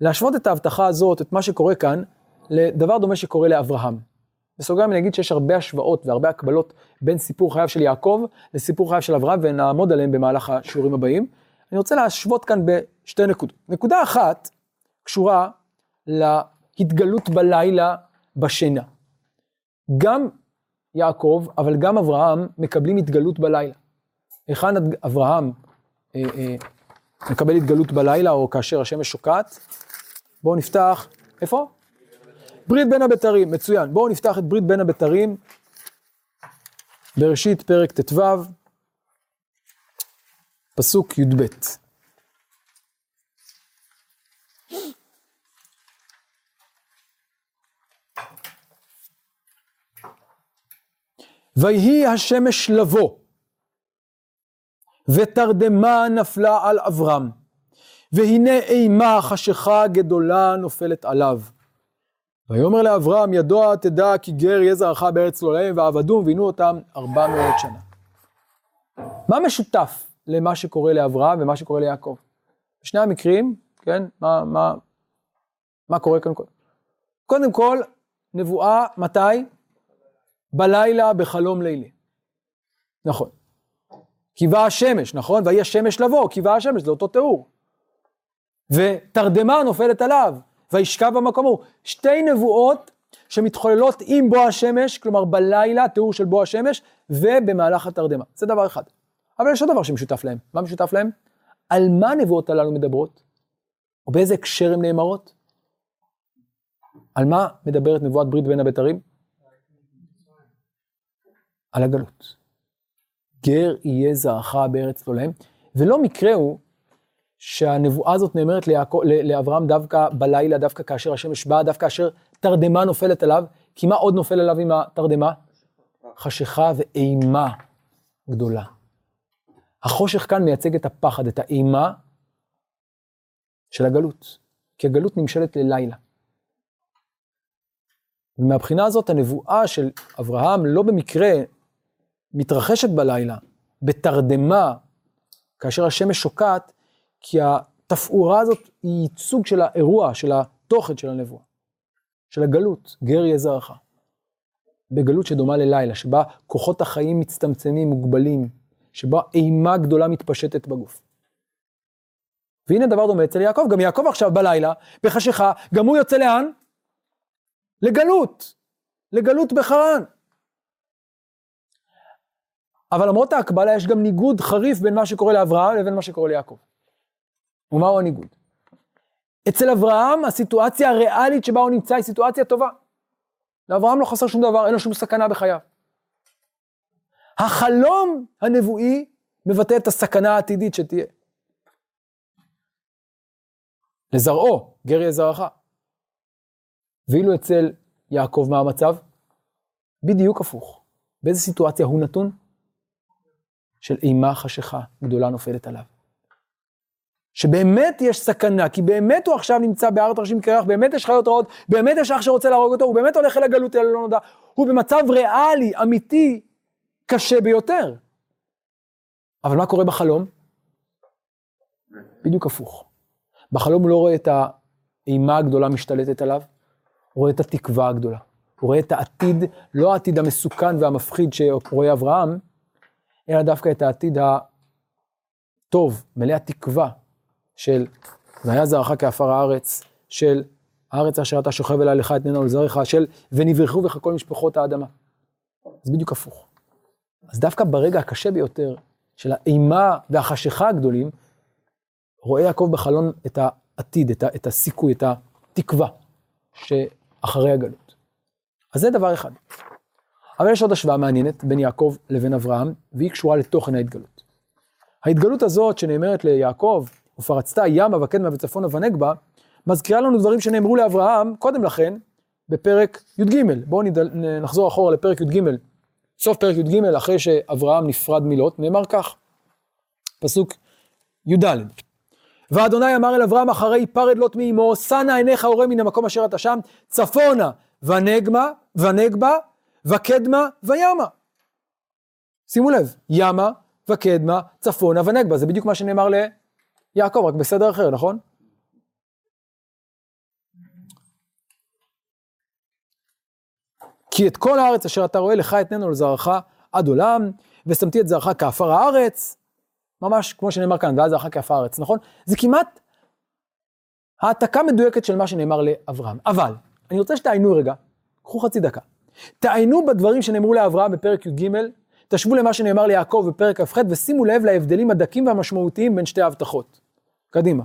להשוות את ההבטחה הזאת, את מה שקורה כאן, לדבר דומה שקורה לאברהם. בסוגריים אני אגיד שיש הרבה השוואות והרבה הקבלות בין סיפור חייו של יעקב לסיפור חייו של אברהם, ונעמוד עליהם במהלך השיעורים הבאים. אני רוצה להשוות כאן בשתי נקודות. נקודה אחת קשורה להתגלות בלילה בשינה. גם יעקב, אבל גם אברהם, מקבלים התגלות בלילה. היכן אברהם אה, אה, מקבל התגלות בלילה, או כאשר השמש שוקעת? בואו נפתח, איפה? ברית בין הבתרים, מצוין. בואו נפתח את ברית בין הבתרים, בראשית פרק ט"ו, פסוק י"ב. ויהי השמש לבוא, ותרדמה נפלה על אברהם, והנה אימה חשיכה גדולה נופלת עליו. ויאמר לאברהם, ידוע תדע כי גר יהיה זרעך בארץ לא להם, ועבדום ועינו אותם ארבע מאות שנה. מה משותף למה שקורה לאברהם ומה שקורה ליעקב? בשני המקרים, כן, מה, מה, מה קורה כאן? קודם כל, נבואה, מתי? בלילה בחלום לילי. נכון. כי באה השמש, נכון? ויהי השמש לבוא, כי באה השמש, זה אותו תיאור. ותרדמה נופלת עליו, וישכב במקום ההוא. שתי נבואות שמתחוללות עם בוא השמש, כלומר בלילה, תיאור של בוא השמש, ובמהלך התרדמה. זה דבר אחד. אבל יש עוד דבר שמשותף להם. מה משותף להם? על מה הנבואות הללו מדברות? או באיזה הקשר הן נאמרות? על מה מדברת נבואת ברית בין הבתרים? על הגלות. גר יהיה זרעך בארץ לא להם, ולא מקרה הוא שהנבואה הזאת נאמרת ליעקב, לאברהם דווקא בלילה, דווקא כאשר השמש באה, דווקא כאשר תרדמה נופלת עליו, כי מה עוד נופל עליו עם התרדמה? חשיכה ואימה גדולה. החושך כאן מייצג את הפחד, את האימה של הגלות, כי הגלות נמשלת ללילה. ומהבחינה הזאת הנבואה של אברהם לא במקרה מתרחשת בלילה, בתרדמה, כאשר השמש שוקעת, כי התפאורה הזאת היא ייצוג של האירוע, של התוכן של הנבואה, של הגלות, גר יהיה זרעך. בגלות שדומה ללילה, שבה כוחות החיים מצטמצמים, מוגבלים, שבה אימה גדולה מתפשטת בגוף. והנה דבר דומה אצל יעקב, גם יעקב עכשיו בלילה, בחשיכה, גם הוא יוצא לאן? לגלות, לגלות בחרן. אבל למרות ההקבלה יש גם ניגוד חריף בין מה שקורה לאברהם לבין מה שקורה ליעקב. ומהו הניגוד? אצל אברהם הסיטואציה הריאלית שבה הוא נמצא היא סיטואציה טובה. לאברהם לא חסר שום דבר, אין לו שום סכנה בחייו. החלום הנבואי מבטא את הסכנה העתידית שתהיה. לזרעו, גר יהיה זרעך. ואילו אצל יעקב מה המצב? בדיוק הפוך. באיזה סיטואציה הוא נתון? של אימה חשיכה גדולה נופלת עליו. שבאמת יש סכנה, כי באמת הוא עכשיו נמצא בהר תרשים קרח, באמת יש חיות רעות, באמת יש אח שרוצה להרוג אותו, הוא באמת הולך אל הגלות אל הלא נודע, הוא במצב ריאלי, אמיתי, קשה ביותר. אבל מה קורה בחלום? בדיוק הפוך. בחלום הוא לא רואה את האימה הגדולה משתלטת עליו, הוא רואה את התקווה הגדולה. הוא רואה את העתיד, לא העתיד המסוכן והמפחיד שרואה אברהם, אלא דווקא את העתיד הטוב, מלא התקווה של והיה זרעך כעפר הארץ, של הארץ אשר אתה שוכב אליה לך אתננה ולזרעך, של ונברכו בך כל משפחות האדמה. זה בדיוק הפוך. אז דווקא ברגע הקשה ביותר של האימה והחשיכה הגדולים, רואה יעקב בחלון את העתיד, את, ה, את הסיכוי, את התקווה שאחרי הגלות. אז זה דבר אחד. אבל יש עוד השוואה מעניינת בין יעקב לבין אברהם, והיא קשורה לתוכן ההתגלות. ההתגלות הזאת שנאמרת ליעקב, ופרצת ימה וקדמה וצפונה ונגבה, מזכירה לנו דברים שנאמרו לאברהם קודם לכן, בפרק י"ג. בואו נחזור אחורה לפרק י"ג. סוף פרק י"ג, אחרי שאברהם נפרד מלוט, נאמר כך, פסוק י"ד: ואדוני אמר אל אברהם אחרי פרד לוט מאמו, שנא עיניך הורה מן המקום אשר אתה שם, צפונה ונגמה, ונגבה, וקדמה וימה. שימו לב, ימה וקדמה, צפונה ונגבה, זה בדיוק מה שנאמר ליעקב, רק בסדר אחר, נכון? כי את כל הארץ אשר אתה רואה לך אתננו לזרעך עד עולם, ושמתי את זרעך כעפר הארץ, ממש כמו שנאמר כאן, ואז זרעך כעפר הארץ, נכון? זה כמעט העתקה מדויקת של מה שנאמר לאברהם. אבל, אני רוצה שתעיינו רגע, קחו חצי דקה. תעיינו בדברים שנאמרו לאברהם בפרק י"ג, תשוו למה שנאמר ליעקב בפרק כ"ח, ושימו לב להבדלים הדקים והמשמעותיים בין שתי ההבטחות. קדימה.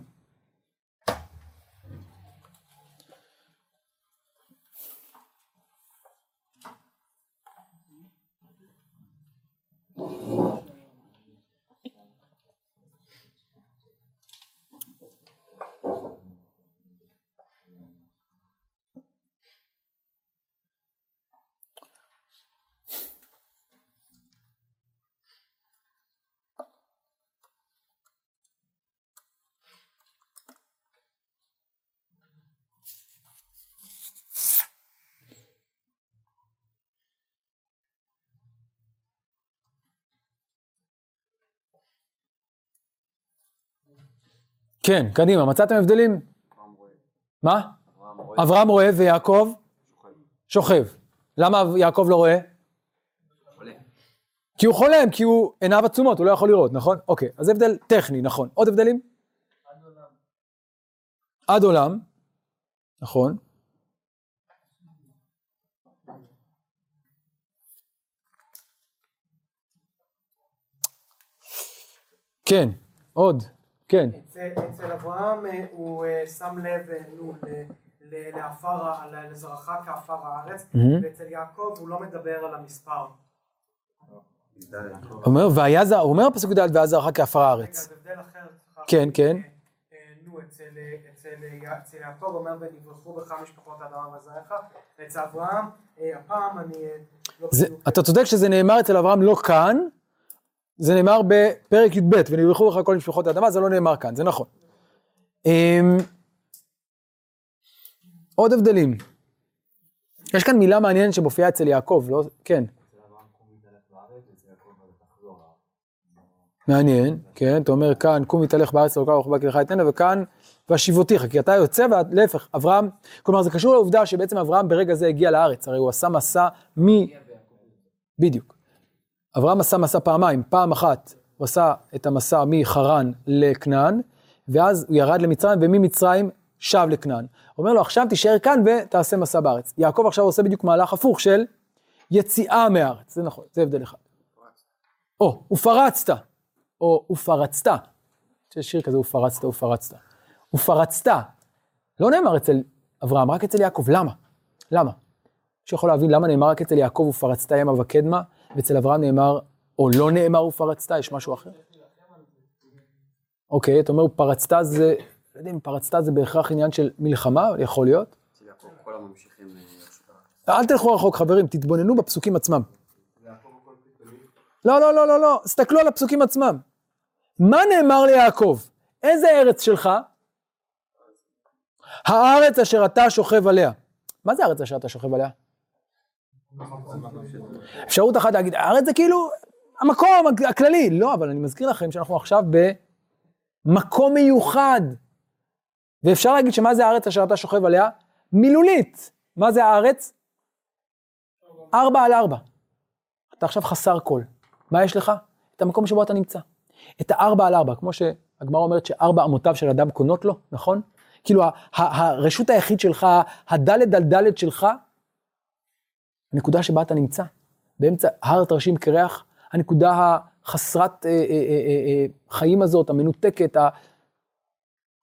כן, קדימה, מצאתם הבדלים? מה? אברהם רואה ויעקב שוכב. למה יעקב לא רואה? כי הוא חולם, כי הוא עיניו עצומות, הוא לא יכול לראות, נכון? אוקיי, אז הבדל טכני, נכון. עוד הבדלים? עד עולם. נכון. כן, עוד. כן. אצל אברהם אה, הוא אה, שם לב אה, לעפר, לזרעך כעפר הארץ, ואצל יעקב הוא לא מדבר על המספר. אומר, והיה הוא אומר בפסוק י"ד, והיה זרעך כעפר הארץ. זה. כן, כן. נו, אצל יעקב אומר, ונברחו בך משפחות האדמה וזרעך, ואצל אברהם, הפעם אני... לא אתה צודק שזה נאמר אצל אברהם לא כאן, זה נאמר בפרק י"ב, ונברכו לך כל משפחות האדמה, זה לא נאמר כאן, זה נכון. אמ, עוד הבדלים. יש כאן מילה מעניינת שמופיעה אצל יעקב, לא? כן. מעניין, כן, אתה אומר כאן, קום יתהלך בארץ ארוכה ורחבה כי לך אתנה, וכאן, והשיבותיך, כי אתה יוצא, ולהפך, אברהם, כלומר זה קשור לעובדה שבעצם אברהם ברגע זה הגיע לארץ, הרי הוא עשה מסע מ... בדיוק. אברהם עשה מסע פעמיים, פעם אחת הוא עשה את המסע מחרן לכנען, ואז הוא ירד למצרים, וממצרים שב לכנען. הוא אומר לו, עכשיו תישאר כאן ותעשה מסע בארץ. יעקב עכשיו עושה בדיוק מהלך הפוך של יציאה מהארץ, זה נכון, זה הבדל אחד. או, ופרצת, או ופרצת. יש שיר כזה, ופרצת, ופרצת. ופרצת. לא נאמר אצל אברהם, רק אצל יעקב. למה? למה? מישהו יכול להבין למה נאמר רק אצל יעקב ופרצת ימה וקדמה, ואצל אברהם נאמר, או לא נאמר ופרצת, יש משהו אחר? אוקיי, אתה אומר פרצת זה, לא יודע אם פרצת זה בהכרח עניין של מלחמה, יכול להיות. אה. אל תלכו רחוק, חברים, תתבוננו בפסוקים עצמם. לא, לא, לא, לא, לא, תסתכלו על הפסוקים עצמם. מה נאמר ליעקב? איזה ארץ שלך? הארץ אשר אתה שוכב עליה. מה זה הארץ אשר אתה שוכב עליה? אפשרות אחת להגיד, הארץ זה כאילו המקום הכללי. לא, אבל אני מזכיר לכם שאנחנו עכשיו במקום מיוחד. ואפשר להגיד שמה זה הארץ אשר אתה שוכב עליה? מילולית. מה זה הארץ? ארבע על ארבע. אתה עכשיו חסר כל. מה יש לך? את המקום שבו אתה נמצא. את הארבע על ארבע, כמו שהגמרא אומרת שארבע אמותיו של אדם קונות לו, נכון? כאילו הרשות היחיד שלך, הדלת על דלת שלך, הנקודה שבה אתה נמצא, באמצע הר תרשים קרח, הנקודה החסרת אה, אה, אה, אה, אה, חיים הזאת, המנותקת,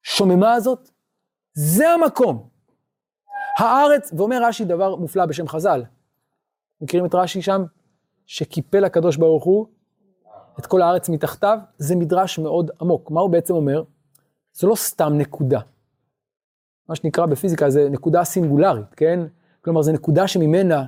השוממה הזאת, זה המקום. הארץ, ואומר רש"י דבר מופלא בשם חז"ל. מכירים את רש"י שם? שקיפל הקדוש ברוך הוא את כל הארץ מתחתיו, זה מדרש מאוד עמוק. מה הוא בעצם אומר? זו לא סתם נקודה. מה שנקרא בפיזיקה זה נקודה סינגולרית, כן? כלומר, זו נקודה שממנה,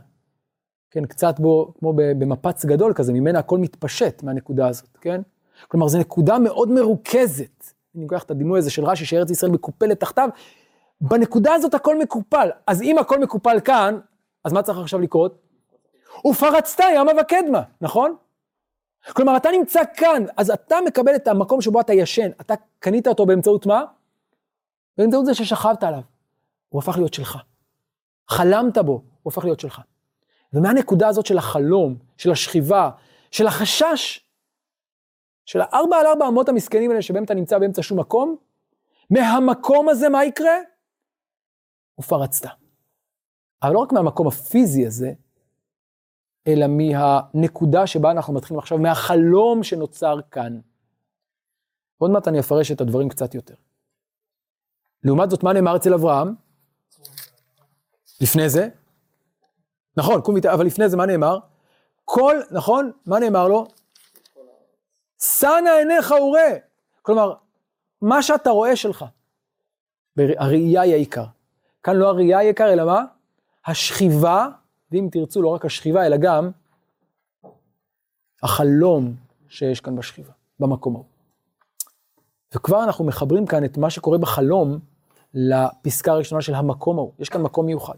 כן, קצת בו, כמו במפץ גדול כזה, ממנה הכל מתפשט מהנקודה הזאת, כן? כלומר, זו נקודה מאוד מרוכזת. אני לוקח את הדימוי הזה של רש"י, שארץ ישראל מקופלת תחתיו, בנקודה הזאת הכל מקופל. אז אם הכל מקופל כאן, אז מה צריך עכשיו לקרות? ופרצת ימה וקדמה, נכון? כלומר, אתה נמצא כאן, אז אתה מקבל את המקום שבו אתה ישן, אתה קנית אותו באמצעות מה? באמצעות זה ששכבת עליו. הוא הפך להיות שלך. חלמת בו, הוא הופך להיות שלך. ומהנקודה הזאת של החלום, של השכיבה, של החשש, של הארבע על ארבע אמות המסכנים האלה שבהם אתה נמצא באמצע שום מקום, מהמקום הזה מה יקרה? ופרצת. אבל לא רק מהמקום הפיזי הזה, אלא מהנקודה שבה אנחנו מתחילים עכשיו, מהחלום שנוצר כאן. עוד מעט אני אפרש את הדברים קצת יותר. לעומת זאת, מה נאמר אצל אברהם? לפני זה? נכון, קום אבל לפני זה מה נאמר? כל, נכון? מה נאמר לו? שא עיניך וראה. כלומר, מה שאתה רואה שלך, הראייה היא העיקר. כאן לא הראייה היא העיקר, אלא מה? השכיבה ואם תרצו, לא רק השכיבה, אלא גם החלום שיש כאן בשכיבה, במקום ההוא. וכבר אנחנו מחברים כאן את מה שקורה בחלום לפסקה הראשונה של המקום ההוא. יש כאן מקום מיוחד.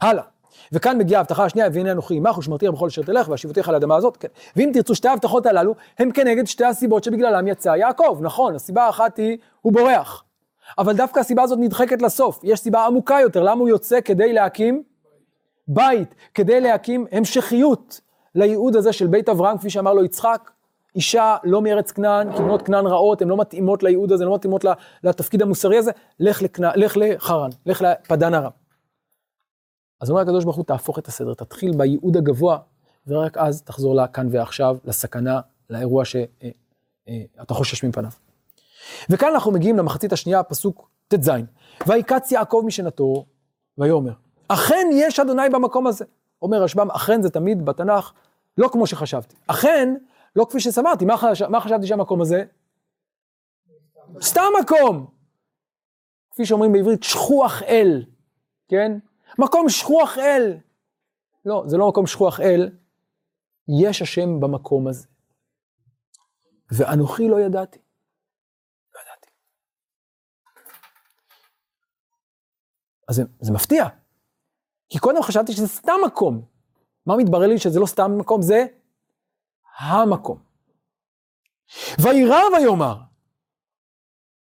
הלאה. וכאן מגיעה ההבטחה השנייה, והנה אנוכי עמך ושמרתיך בכל אשר תלך והשיבותיך האדמה הזאת. כן. ואם תרצו שתי ההבטחות הללו, הם כנגד שתי הסיבות שבגללם יצא יעקב. נכון, הסיבה האחת היא, הוא בורח. אבל דווקא הסיבה הזאת נדחקת לסוף. יש סיבה עמוקה יותר, למה הוא יוצא כדי להקים בית, כדי להקים המשכיות לייעוד הזה של בית אברהם, כפי שאמר לו יצחק, אישה לא מארץ כנען, כי בנות כנען רעות, הן לא מתאימות לייעוד הזה, לא מתאימות לתפקיד המוסרי הזה, לך, לכנע, לך לחרן, לך לפדן ארם. אז אומר הקדוש ברוך הוא, תהפוך את הסדר, תתחיל בייעוד הגבוה, ורק אז תחזור לכאן ועכשיו, לסכנה, לאירוע שאתה אה, אה, חושש מפניו. וכאן אנחנו מגיעים למחצית השנייה, פסוק ט"ז. ויקץ יעקב משנתו, ויאמר. אכן יש אדוני במקום הזה. אומר רשב"ם, אכן זה תמיד בתנ"ך לא כמו שחשבתי. אכן, לא כפי שסברתי, מה, חש... מה חשבתי שהמקום הזה? סתם מקום. כפי שאומרים בעברית, שכוח אל, כן? מקום שכוח אל. לא, זה לא מקום שכוח אל, יש השם במקום הזה. ואנוכי לא ידעתי. לא ידעתי. אז זה, זה מפתיע. כי קודם חשבתי שזה סתם מקום. מה מתברר לי שזה לא סתם מקום? זה המקום. וירא ויאמר.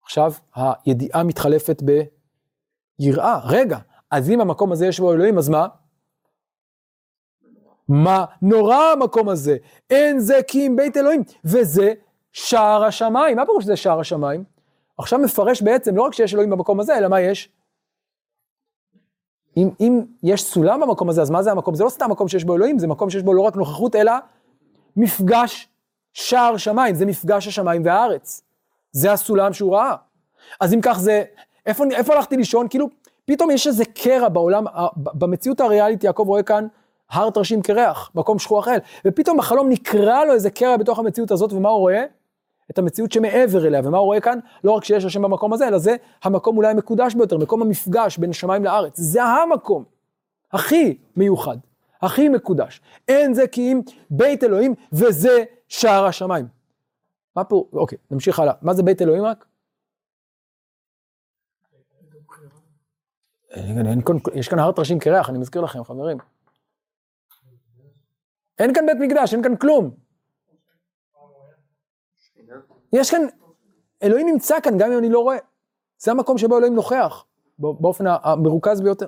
עכשיו הידיעה מתחלפת ביראה. רגע, אז אם המקום הזה יש בו אלוהים, אז מה? מה נורא המקום הזה? אין זה כי אם בית אלוהים, וזה שער השמיים. מה פירוש שזה שער השמיים? עכשיו מפרש בעצם לא רק שיש אלוהים במקום הזה, אלא מה יש? אם, אם יש סולם במקום הזה, אז מה זה המקום? זה לא סתם מקום שיש בו אלוהים, זה מקום שיש בו לא רק נוכחות, אלא מפגש שער שמיים, זה מפגש השמיים והארץ. זה הסולם שהוא ראה. אז אם כך זה, איפה, איפה הלכתי לישון? כאילו, פתאום יש איזה קרע בעולם, במציאות הריאלית יעקב רואה כאן הר טרשים קרח, מקום שכוח אל, ופתאום בחלום נקרע לו איזה קרע בתוך המציאות הזאת, ומה הוא רואה? את המציאות שמעבר אליה, ומה הוא רואה כאן? לא רק שיש השם במקום הזה, אלא זה המקום אולי המקודש ביותר, מקום המפגש בין השמיים לארץ. זה המקום הכי מיוחד, הכי מקודש. אין זה כי אם בית אלוהים, וזה שער השמיים. מה פה? אוקיי, נמשיך הלאה. מה זה בית אלוהים רק? יש כאן הר טרשים קרח, אני מזכיר לכם, חברים. אין כאן בית מקדש, אין כאן כלום. יש כאן, אלוהים נמצא כאן גם אם אני לא רואה. זה המקום שבו אלוהים נוכח, באופן המרוכז ביותר.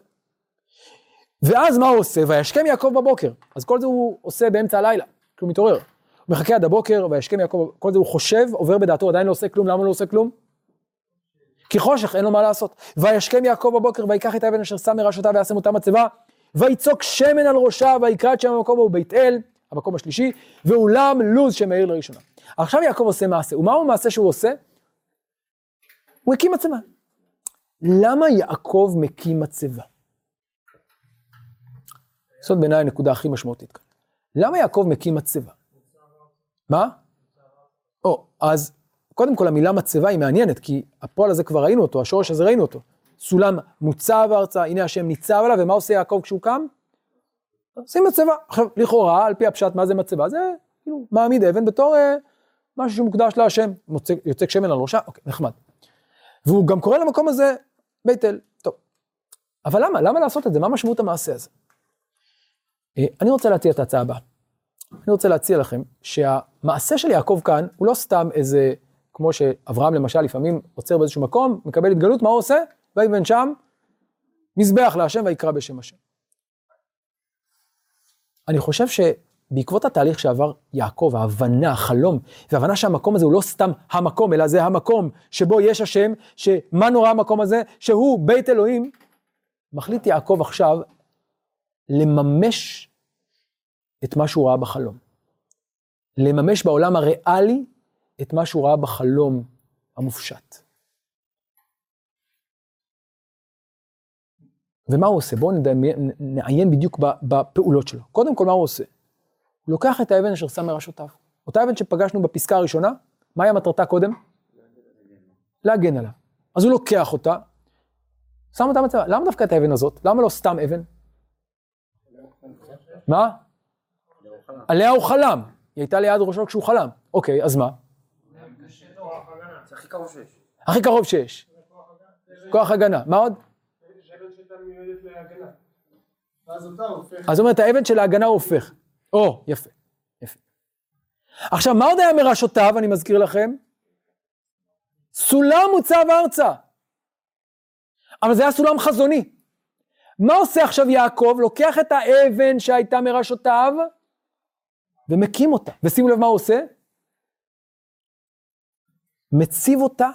ואז מה הוא עושה? וישכם יעקב בבוקר. אז כל זה הוא עושה באמצע הלילה, כשהוא מתעורר. הוא מחכה עד הבוקר, וישכם יעקב, כל זה הוא חושב, עובר בדעתו, עדיין לא עושה כלום, למה לא עושה כלום? כי חושך, אין לו מה לעשות. וישכם יעקב בבוקר, ויקח את האבן אשר שם מראשותיו ויעשם אותה מצבה, ויצוק שמן על ראשה, ויקרא את שם המקום ההוא בית אל, המקום השלישי, ואולם לוז שמאיר לראשונה. עכשיו יעקב עושה מעשה, ומהו המעשה שהוא עושה? הוא הקים מצבה. למה יעקב מקים מצבה? זאת בעיניי הנקודה הכי משמעותית כאן. למה יעקב מקים מצבה? מה? או, אז קודם כל המילה מצבה היא מעניינת, כי הפועל הזה כבר ראינו אותו, השורש הזה ראינו אותו. סולם מוצב ארצה, הנה השם ניצב עליו, ומה עושה יעקב כשהוא קם? עושים מצבה. עכשיו, לכאורה, על פי הפשט, מה זה מצבה? זה כאילו מעמיד אבן בתור אה, משהו שמוקדש להשם, יוצק שמן על ראשה, אוקיי, נחמד. והוא גם קורא למקום הזה בית אל. טוב. אבל למה? למה לעשות את זה? מה משמעות המעשה הזה? אה, אני רוצה להציע את ההצעה הבאה. אני רוצה להציע לכם שהמעשה של יעקב כאן הוא לא סתם איזה, כמו שאברהם למשל לפעמים עוצר באיזשהו מקום, מקבל התגלות, מה הוא עושה? ויבן שם, מזבח להשם ויקרא בשם השם. אני חושב שבעקבות התהליך שעבר יעקב, ההבנה, החלום, והבנה שהמקום הזה הוא לא סתם המקום, אלא זה המקום שבו יש השם, שמה נורא המקום הזה? שהוא בית אלוהים, מחליט יעקב עכשיו לממש את מה שהוא ראה בחלום. לממש בעולם הריאלי את מה שהוא ראה בחלום המופשט. ומה הוא עושה? בואו נעיין בדיוק בפעולות שלו. קודם כל, מה הוא עושה? הוא לוקח את האבן אשר שם מראשותיו. אותה אבן שפגשנו בפסקה הראשונה, מהי המטרתה קודם? להגן עליו. אז הוא לוקח אותה, שם אותה בצבא. למה דווקא את האבן הזאת? למה לא סתם אבן? מה? עליה הוא חלם. היא הייתה ליד ראשו כשהוא חלם. אוקיי, אז מה? הכי קרוב שיש. הכי קרוב שיש. כוח הגנה. מה עוד? אז אומרת, האבן של ההגנה הוא הופך. או, יפה, יפה. עכשיו, מה עוד היה מראשותיו, אני מזכיר לכם? סולם מוצב ארצה. אבל זה היה סולם חזוני. מה עושה עכשיו יעקב? לוקח את האבן שהייתה מראשותיו ומקים אותה. ושימו לב מה הוא עושה? מציב אותה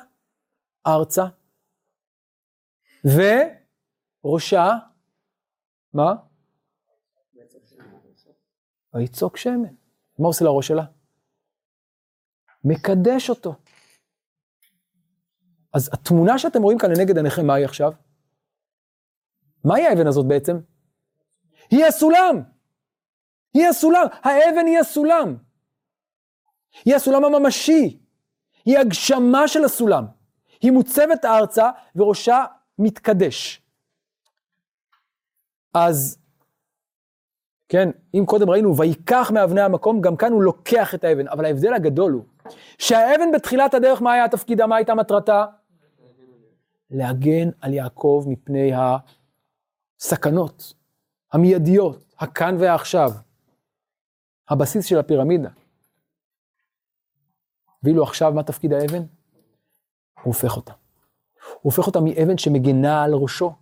ארצה, וראשה, מה? ויצוק שמן. מה עושה לראש שלה? מקדש אותו. אז התמונה שאתם רואים כאן לנגד עיניכם, מה היא עכשיו? מהי האבן הזאת בעצם? היא הסולם. היא הסולם. האבן היא הסולם. היא הסולם הממשי. היא הגשמה של הסולם. היא מוצבת ארצה וראשה מתקדש. אז, כן, אם קודם ראינו ויקח מאבני המקום, גם כאן הוא לוקח את האבן, אבל ההבדל הגדול הוא שהאבן בתחילת הדרך, מה היה תפקידה, מה הייתה מטרתה? להגן על יעקב מפני הסכנות המיידיות, הכאן והעכשיו, הבסיס של הפירמידה. ואילו עכשיו, מה תפקיד האבן? הוא הופך אותה. הוא הופך אותה מאבן שמגנה על ראשו,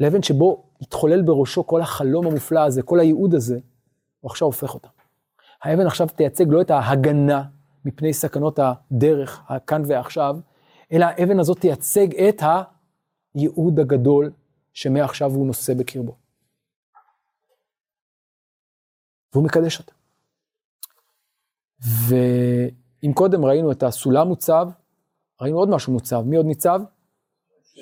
לאבן שבו התחולל בראשו כל החלום המופלא הזה, כל הייעוד הזה, הוא עכשיו הופך אותה. האבן עכשיו תייצג לא את ההגנה מפני סכנות הדרך, הכאן ועכשיו, אלא האבן הזאת תייצג את הייעוד הגדול שמעכשיו הוא נושא בקרבו. והוא מקדש אותה. ואם קודם ראינו את הסולם מוצב, ראינו עוד משהו מוצב. מי עוד ניצב?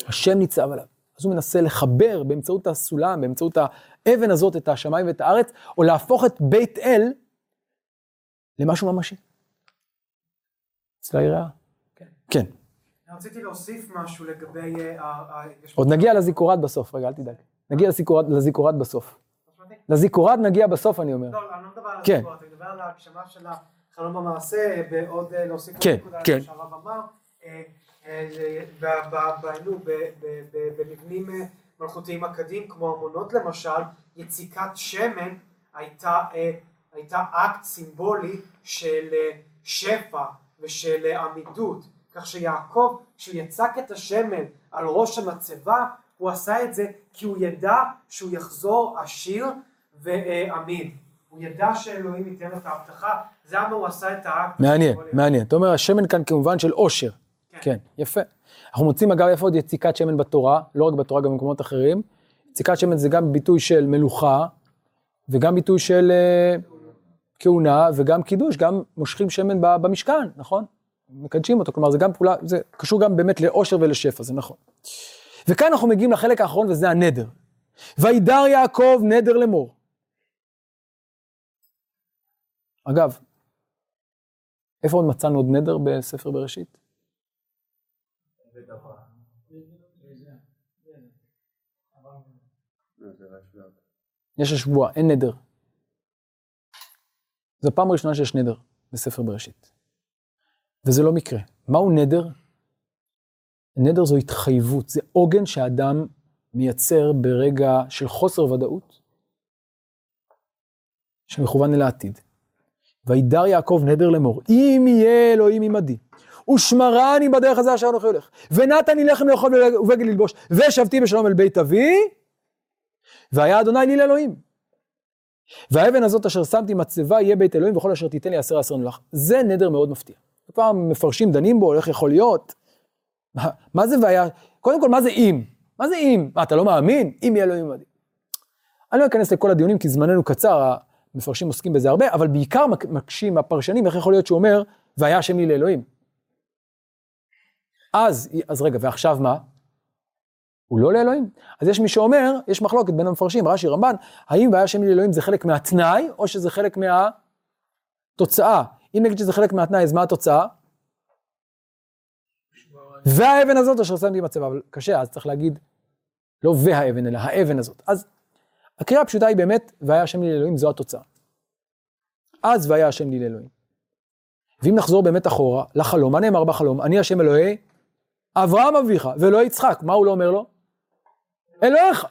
השם ניצב עליו. אז הוא מנסה לחבר באמצעות הסולם, באמצעות האבן הזאת, את השמיים ואת הארץ, או להפוך את בית אל למשהו ממשי. אצל היראה. כן. כן. רציתי להוסיף משהו לגבי... אה, עוד נגיע לזיקורד בסוף, רגע, אל תדאג. נגיע לזיקורד בסוף. לזיקורד נגיע בסוף, אני אומר. לא, אני לא מדבר על כן. הזיקורד, אני מדבר על ההגשמה של החלום המעשה, בעוד אה, להוסיף כן, כן. שהרב אמר. במבנים מלכותיים אקדיים, כמו המונות למשל, יציקת שמן הייתה, אה, הייתה אקט סימבולי של אה, שפע ושל עמידות. כך שיעקב, כשהוא יצק את השמן על ראש המצבה, הוא עשה את זה כי הוא ידע שהוא יחזור עשיר ועמיד. הוא ידע שאלוהים ייתן לו את ההבטחה, זה למה הוא עשה את האקט. מעניין. מעניין. אתה אומר, השמן כאן כמובן של עושר. כן. כן, יפה. אנחנו מוצאים אגב איפה עוד יציקת שמן בתורה, לא רק בתורה, גם במקומות אחרים. יציקת שמן זה גם ביטוי של מלוכה, וגם ביטוי של אה, כהונה, וגם קידוש, גם מושכים שמן במשכן, נכון? מקדשים אותו, כלומר זה גם פעולה, זה קשור גם באמת לאושר ולשפע, זה נכון. וכאן אנחנו מגיעים לחלק האחרון וזה הנדר. וידר יעקב נדר לאמור. אגב, איפה עוד מצאנו עוד נדר בספר בראשית? רשב"ג. יש השבוע, אין נדר. זו הפעם הראשונה שיש נדר בספר בראשית. וזה לא מקרה. מהו נדר? נדר זו התחייבות, זה עוגן שהאדם מייצר ברגע של חוסר ודאות, שמכוון אל העתיד. וידר יעקב נדר לאמור, אם יהיה אלוהים עמדי, ושמרני בדרך הזה אשר אנוכי הולך, ונתן לי לחם לאכול ובגד ללבוש, ושבתי בשלום אל בית אבי, והיה אדוני לי לאלוהים. והאבן הזאת אשר שמתי מצבה יהיה בית אלוהים, וכל אשר תיתן לי עשר עשר לך. זה נדר מאוד מפתיע. פעם מפרשים דנים בו, איך יכול להיות? מה, מה זה והיה? קודם כל, מה זה אם? מה זה אם? מה, אתה לא מאמין? אם יהיה אלוהים עמדי. אני לא אכנס לכל הדיונים כי זמננו קצר, המפרשים עוסקים בזה הרבה, אבל בעיקר מק- מקשים הפרשנים, איך יכול להיות שהוא אומר, והיה השם לי לאלוהים. אז, אז רגע, ועכשיו מה? הוא לא לאלוהים. אז יש מי שאומר, יש מחלוקת בין המפרשים, רש"י, רמב"ן, האם והיה השם לי לאלוהים זה חלק מהתנאי, או שזה חלק מהתוצאה. אם נגיד שזה חלק מהתנאי, אז מה התוצאה? והאבן הזאת אשר שמתי בצבא, אבל קשה, אז צריך להגיד, לא והאבן, אלא האבן הזאת. אז הקריאה הפשוטה היא באמת, והיה השם לי לאלוהים, זו התוצאה. אז והיה השם לי לאלוהים. ואם נחזור באמת אחורה, לחלום, מה נאמר בחלום? אני השם אלוהי אברהם אביך, ואלוהי יצחק, מה הוא לא אומר לו? אלוהיך.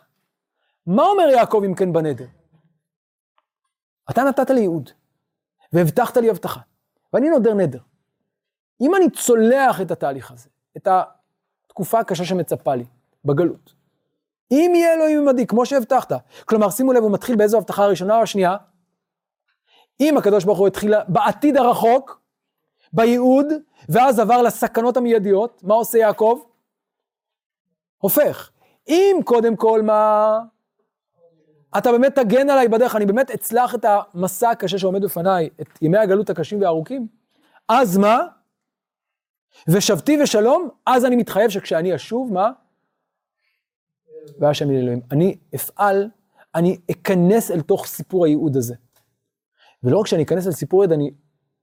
מה אומר יעקב אם כן בנדר? אתה נתת לי ייעוד, והבטחת לי הבטחה, ואני נודר נדר. אם אני צולח את התהליך הזה, את התקופה הקשה שמצפה לי, בגלות, אם יהיה אלוהים עמדי, כמו שהבטחת, כלומר, שימו לב, הוא מתחיל באיזו הבטחה הראשונה או השנייה? אם הקדוש ברוך הוא התחיל בעתיד הרחוק, בייעוד, ואז עבר לסכנות המיידיות, מה עושה יעקב? הופך. אם קודם כל מה... אתה באמת תגן עליי בדרך, אני באמת אצלח את המסע הקשה שעומד בפניי, את ימי הגלות הקשים והארוכים, אז מה? ושבתי ושלום, אז אני מתחייב שכשאני אשוב, מה? והשם לי אלוהים. אני אפעל, אני אכנס אל תוך סיפור הייעוד הזה. ולא רק שאני אכנס אל סיפור הייעוד, אני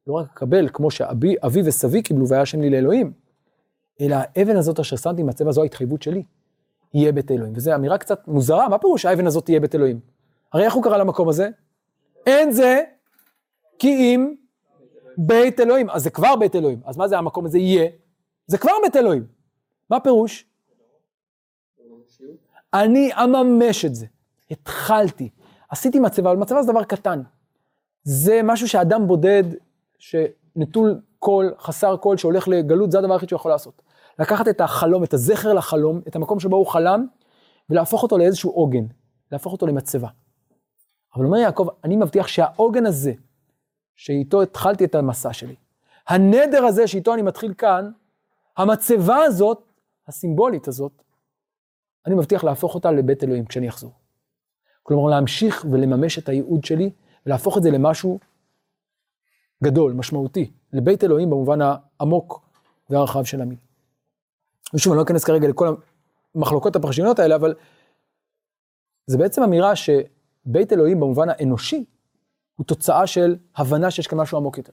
לא רק אקבל, כמו שאבי אבי וסבי קיבלו, והיה השם לי לאלוהים, אלא האבן הזאת אשר שמתי מצבה, זו ההתחייבות שלי, יהיה בית אלוהים. וזו אמירה קצת מוזרה, מה פירוש האבן הזאת תהיה בית אלוהים? הרי איך הוא קרא למקום הזה? אין זה כי אם בית אלוהים. אז זה כבר בית אלוהים. אז מה זה המקום הזה יהיה? זה כבר בית אלוהים. מה פירוש? אני אממש את זה. התחלתי. עשיתי מצבה, אבל מצבה זה דבר קטן. זה משהו שאדם בודד, שנטול קול, חסר קול, שהולך לגלות, זה הדבר היחיד שהוא יכול לעשות. לקחת את החלום, את הזכר לחלום, את המקום שבו הוא חלם, ולהפוך אותו לאיזשהו עוגן, להפוך אותו למצבה. אבל אומר יעקב, אני מבטיח שהעוגן הזה, שאיתו התחלתי את המסע שלי, הנדר הזה שאיתו אני מתחיל כאן, המצבה הזאת, הסימבולית הזאת, אני מבטיח להפוך אותה לבית אלוהים כשאני אחזור. כלומר, להמשיך ולממש את הייעוד שלי, ולהפוך את זה למשהו גדול, משמעותי, לבית אלוהים במובן העמוק והרחב של המילה. ושוב, אני לא אכנס כרגע לכל המחלוקות הפרשניות האלה, אבל זה בעצם אמירה שבית אלוהים במובן האנושי, הוא תוצאה של הבנה שיש כאן משהו עמוק יותר.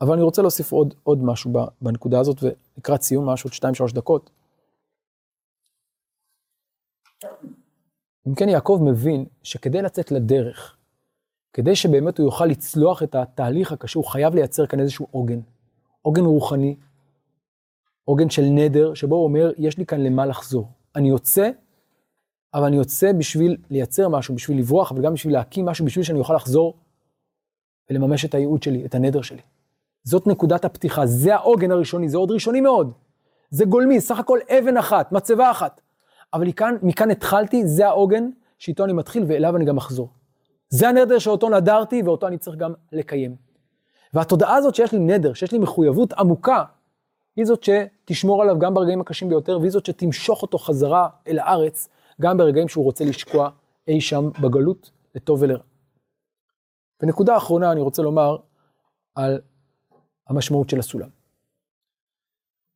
אבל אני רוצה להוסיף עוד, עוד משהו בנקודה הזאת, ולקראת סיום, משהו עוד 2-3 דקות. אם כן, יעקב מבין שכדי לצאת לדרך, כדי שבאמת הוא יוכל לצלוח את התהליך הקשה, הוא חייב לייצר כאן איזשהו עוגן. עוגן רוחני, עוגן של נדר, שבו הוא אומר, יש לי כאן למה לחזור. אני יוצא, אבל אני יוצא בשביל לייצר משהו, בשביל לברוח, אבל גם בשביל להקים משהו, בשביל שאני אוכל לחזור ולממש את הייעוד שלי, את הנדר שלי. זאת נקודת הפתיחה, זה העוגן הראשוני, זה עוד ראשוני מאוד. זה גולמי, סך הכל אבן אחת, מצבה אחת. אבל מכאן, מכאן התחלתי, זה העוגן שאיתו אני מתחיל ואליו אני גם אחזור. זה הנדר שאותו נדרתי ואותו אני צריך גם לקיים. והתודעה הזאת שיש לי נדר, שיש לי מחויבות עמוקה, היא זאת שתשמור עליו גם ברגעים הקשים ביותר, והיא זאת שתמשוך אותו חזרה אל הארץ, גם ברגעים שהוא רוצה לשקוע אי שם בגלות, לטוב ולרע. ונקודה אחרונה אני רוצה לומר על המשמעות של הסולם.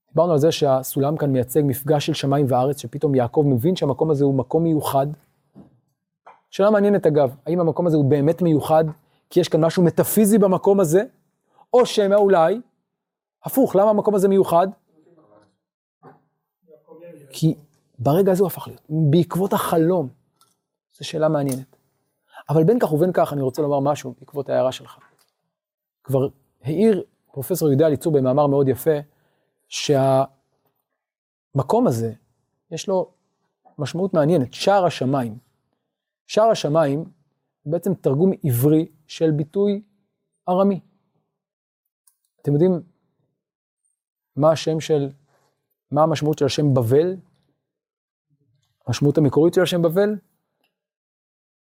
דיברנו על זה שהסולם כאן מייצג מפגש של שמיים וארץ, שפתאום יעקב מבין שהמקום הזה הוא מקום מיוחד. שאלה מעניינת אגב, האם המקום הזה הוא באמת מיוחד כי יש כאן משהו מטאפיזי במקום הזה, או שמא אולי, הפוך, למה המקום הזה מיוחד? כי ברגע הזה הוא הפך להיות, בעקבות החלום. זו שאלה מעניינת. אבל בין כך ובין כך אני רוצה לומר משהו בעקבות ההערה שלך. כבר העיר פרופסור יהודה אליצור במאמר מאוד יפה, שהמקום הזה, יש לו משמעות מעניינת, שער השמיים. שער השמיים בעצם תרגום עברי של ביטוי ארמי. אתם יודעים מה השם של, מה המשמעות של השם בבל? המשמעות המקורית של השם בבל?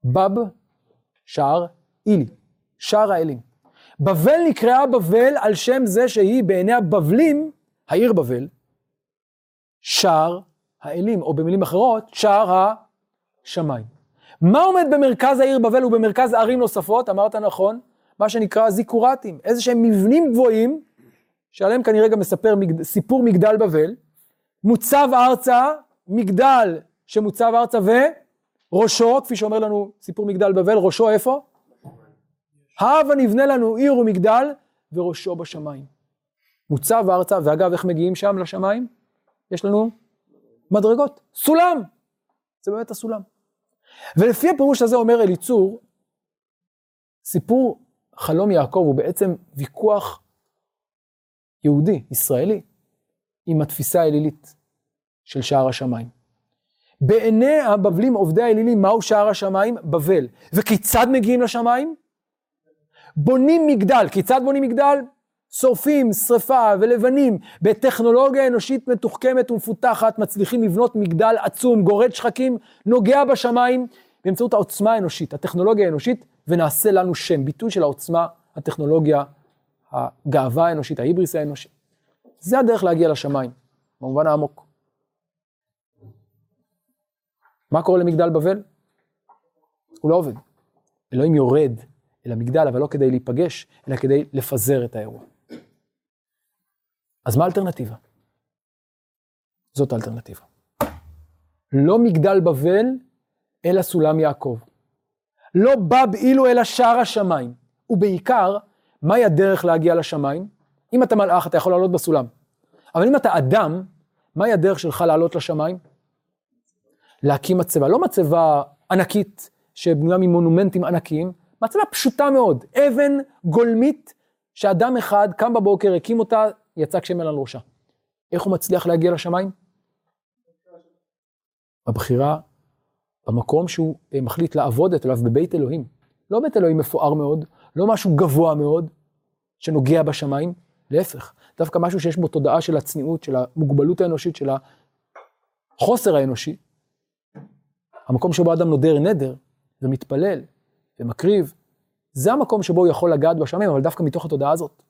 בב, שער, אילי, שער האלים. בבל נקראה בבל על שם זה שהיא בעיני הבבלים, העיר בבל, שער האלים, או במילים אחרות, שער השמיים. מה עומד במרכז העיר בבל ובמרכז ערים נוספות? אמרת נכון, מה שנקרא זיקורטים, איזה שהם מבנים גבוהים, שעליהם כנראה גם מספר מגד... סיפור מגדל בבל, מוצב ארצה, מגדל שמוצב ארצה וראשו, כפי שאומר לנו סיפור מגדל בבל, ראשו איפה? הבה נבנה לנו עיר ומגדל וראשו בשמיים. מוצב ארצה, ואגב, איך מגיעים שם לשמיים? יש לנו מדרגות, סולם. זה באמת הסולם. ולפי הפירוש הזה אומר אליצור, סיפור חלום יעקב הוא בעצם ויכוח יהודי, ישראלי, עם התפיסה האלילית של שער השמיים. בעיני הבבלים עובדי האלילים, מהו שער השמיים? בבל. וכיצד מגיעים לשמיים? בונים מגדל. כיצד בונים מגדל? שורפים, שרפה ולבנים. בטכנולוגיה אנושית מתוחכמת ומפותחת מצליחים לבנות מגדל עצום, גורד שחקים, נוגע בשמיים, באמצעות העוצמה האנושית, הטכנולוגיה האנושית, ונעשה לנו שם, ביטוי של העוצמה, הטכנולוגיה, הגאווה האנושית, ההיבריס האנושי. זה הדרך להגיע לשמיים, במובן העמוק. מה קורה למגדל בבל? הוא לא עובד. אלוהים יורד אל המגדל, אבל לא כדי להיפגש, אלא כדי לפזר את האירוע. אז מה האלטרנטיבה? זאת האלטרנטיבה. לא מגדל בבל, אלא סולם יעקב. לא בא באילו אלא שער השמיים. ובעיקר, מהי הדרך להגיע לשמיים? אם אתה מלאך, אתה יכול לעלות בסולם. אבל אם אתה אדם, מהי הדרך שלך לעלות לשמיים? להקים מצבה. לא מצבה ענקית שבנויה ממונומנטים ענקיים, מצבה פשוטה מאוד, אבן גולמית שאדם אחד קם בבוקר, הקים אותה, יצק שמן על ראשה. איך הוא מצליח להגיע לשמיים? בבחירה, במקום שהוא מחליט לעבוד את אליו בבית אלוהים. לא בית אלוהים מפואר מאוד, לא משהו גבוה מאוד, שנוגע בשמיים, להפך, דווקא משהו שיש בו תודעה של הצניעות, של המוגבלות האנושית, של החוסר האנושי. המקום שבו אדם נודר נדר, ומתפלל, ומקריב, זה המקום שבו הוא יכול לגעת בשמיים, אבל דווקא מתוך התודעה הזאת,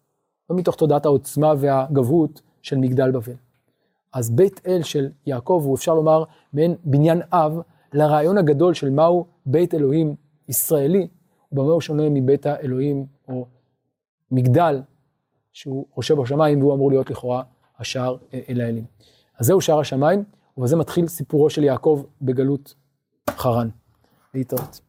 לא מתוך תודעת העוצמה והגבהות של מגדל בבל. אז בית אל של יעקב הוא אפשר לומר מעין בניין אב לרעיון הגדול של מהו בית אלוהים ישראלי, ובמה הוא שונה מבית האלוהים או מגדל שהוא חושב בשמיים והוא אמור להיות לכאורה השער אל האלים. אז זהו שער השמיים, ובזה מתחיל סיפורו של יעקב בגלות חרן. להתראות.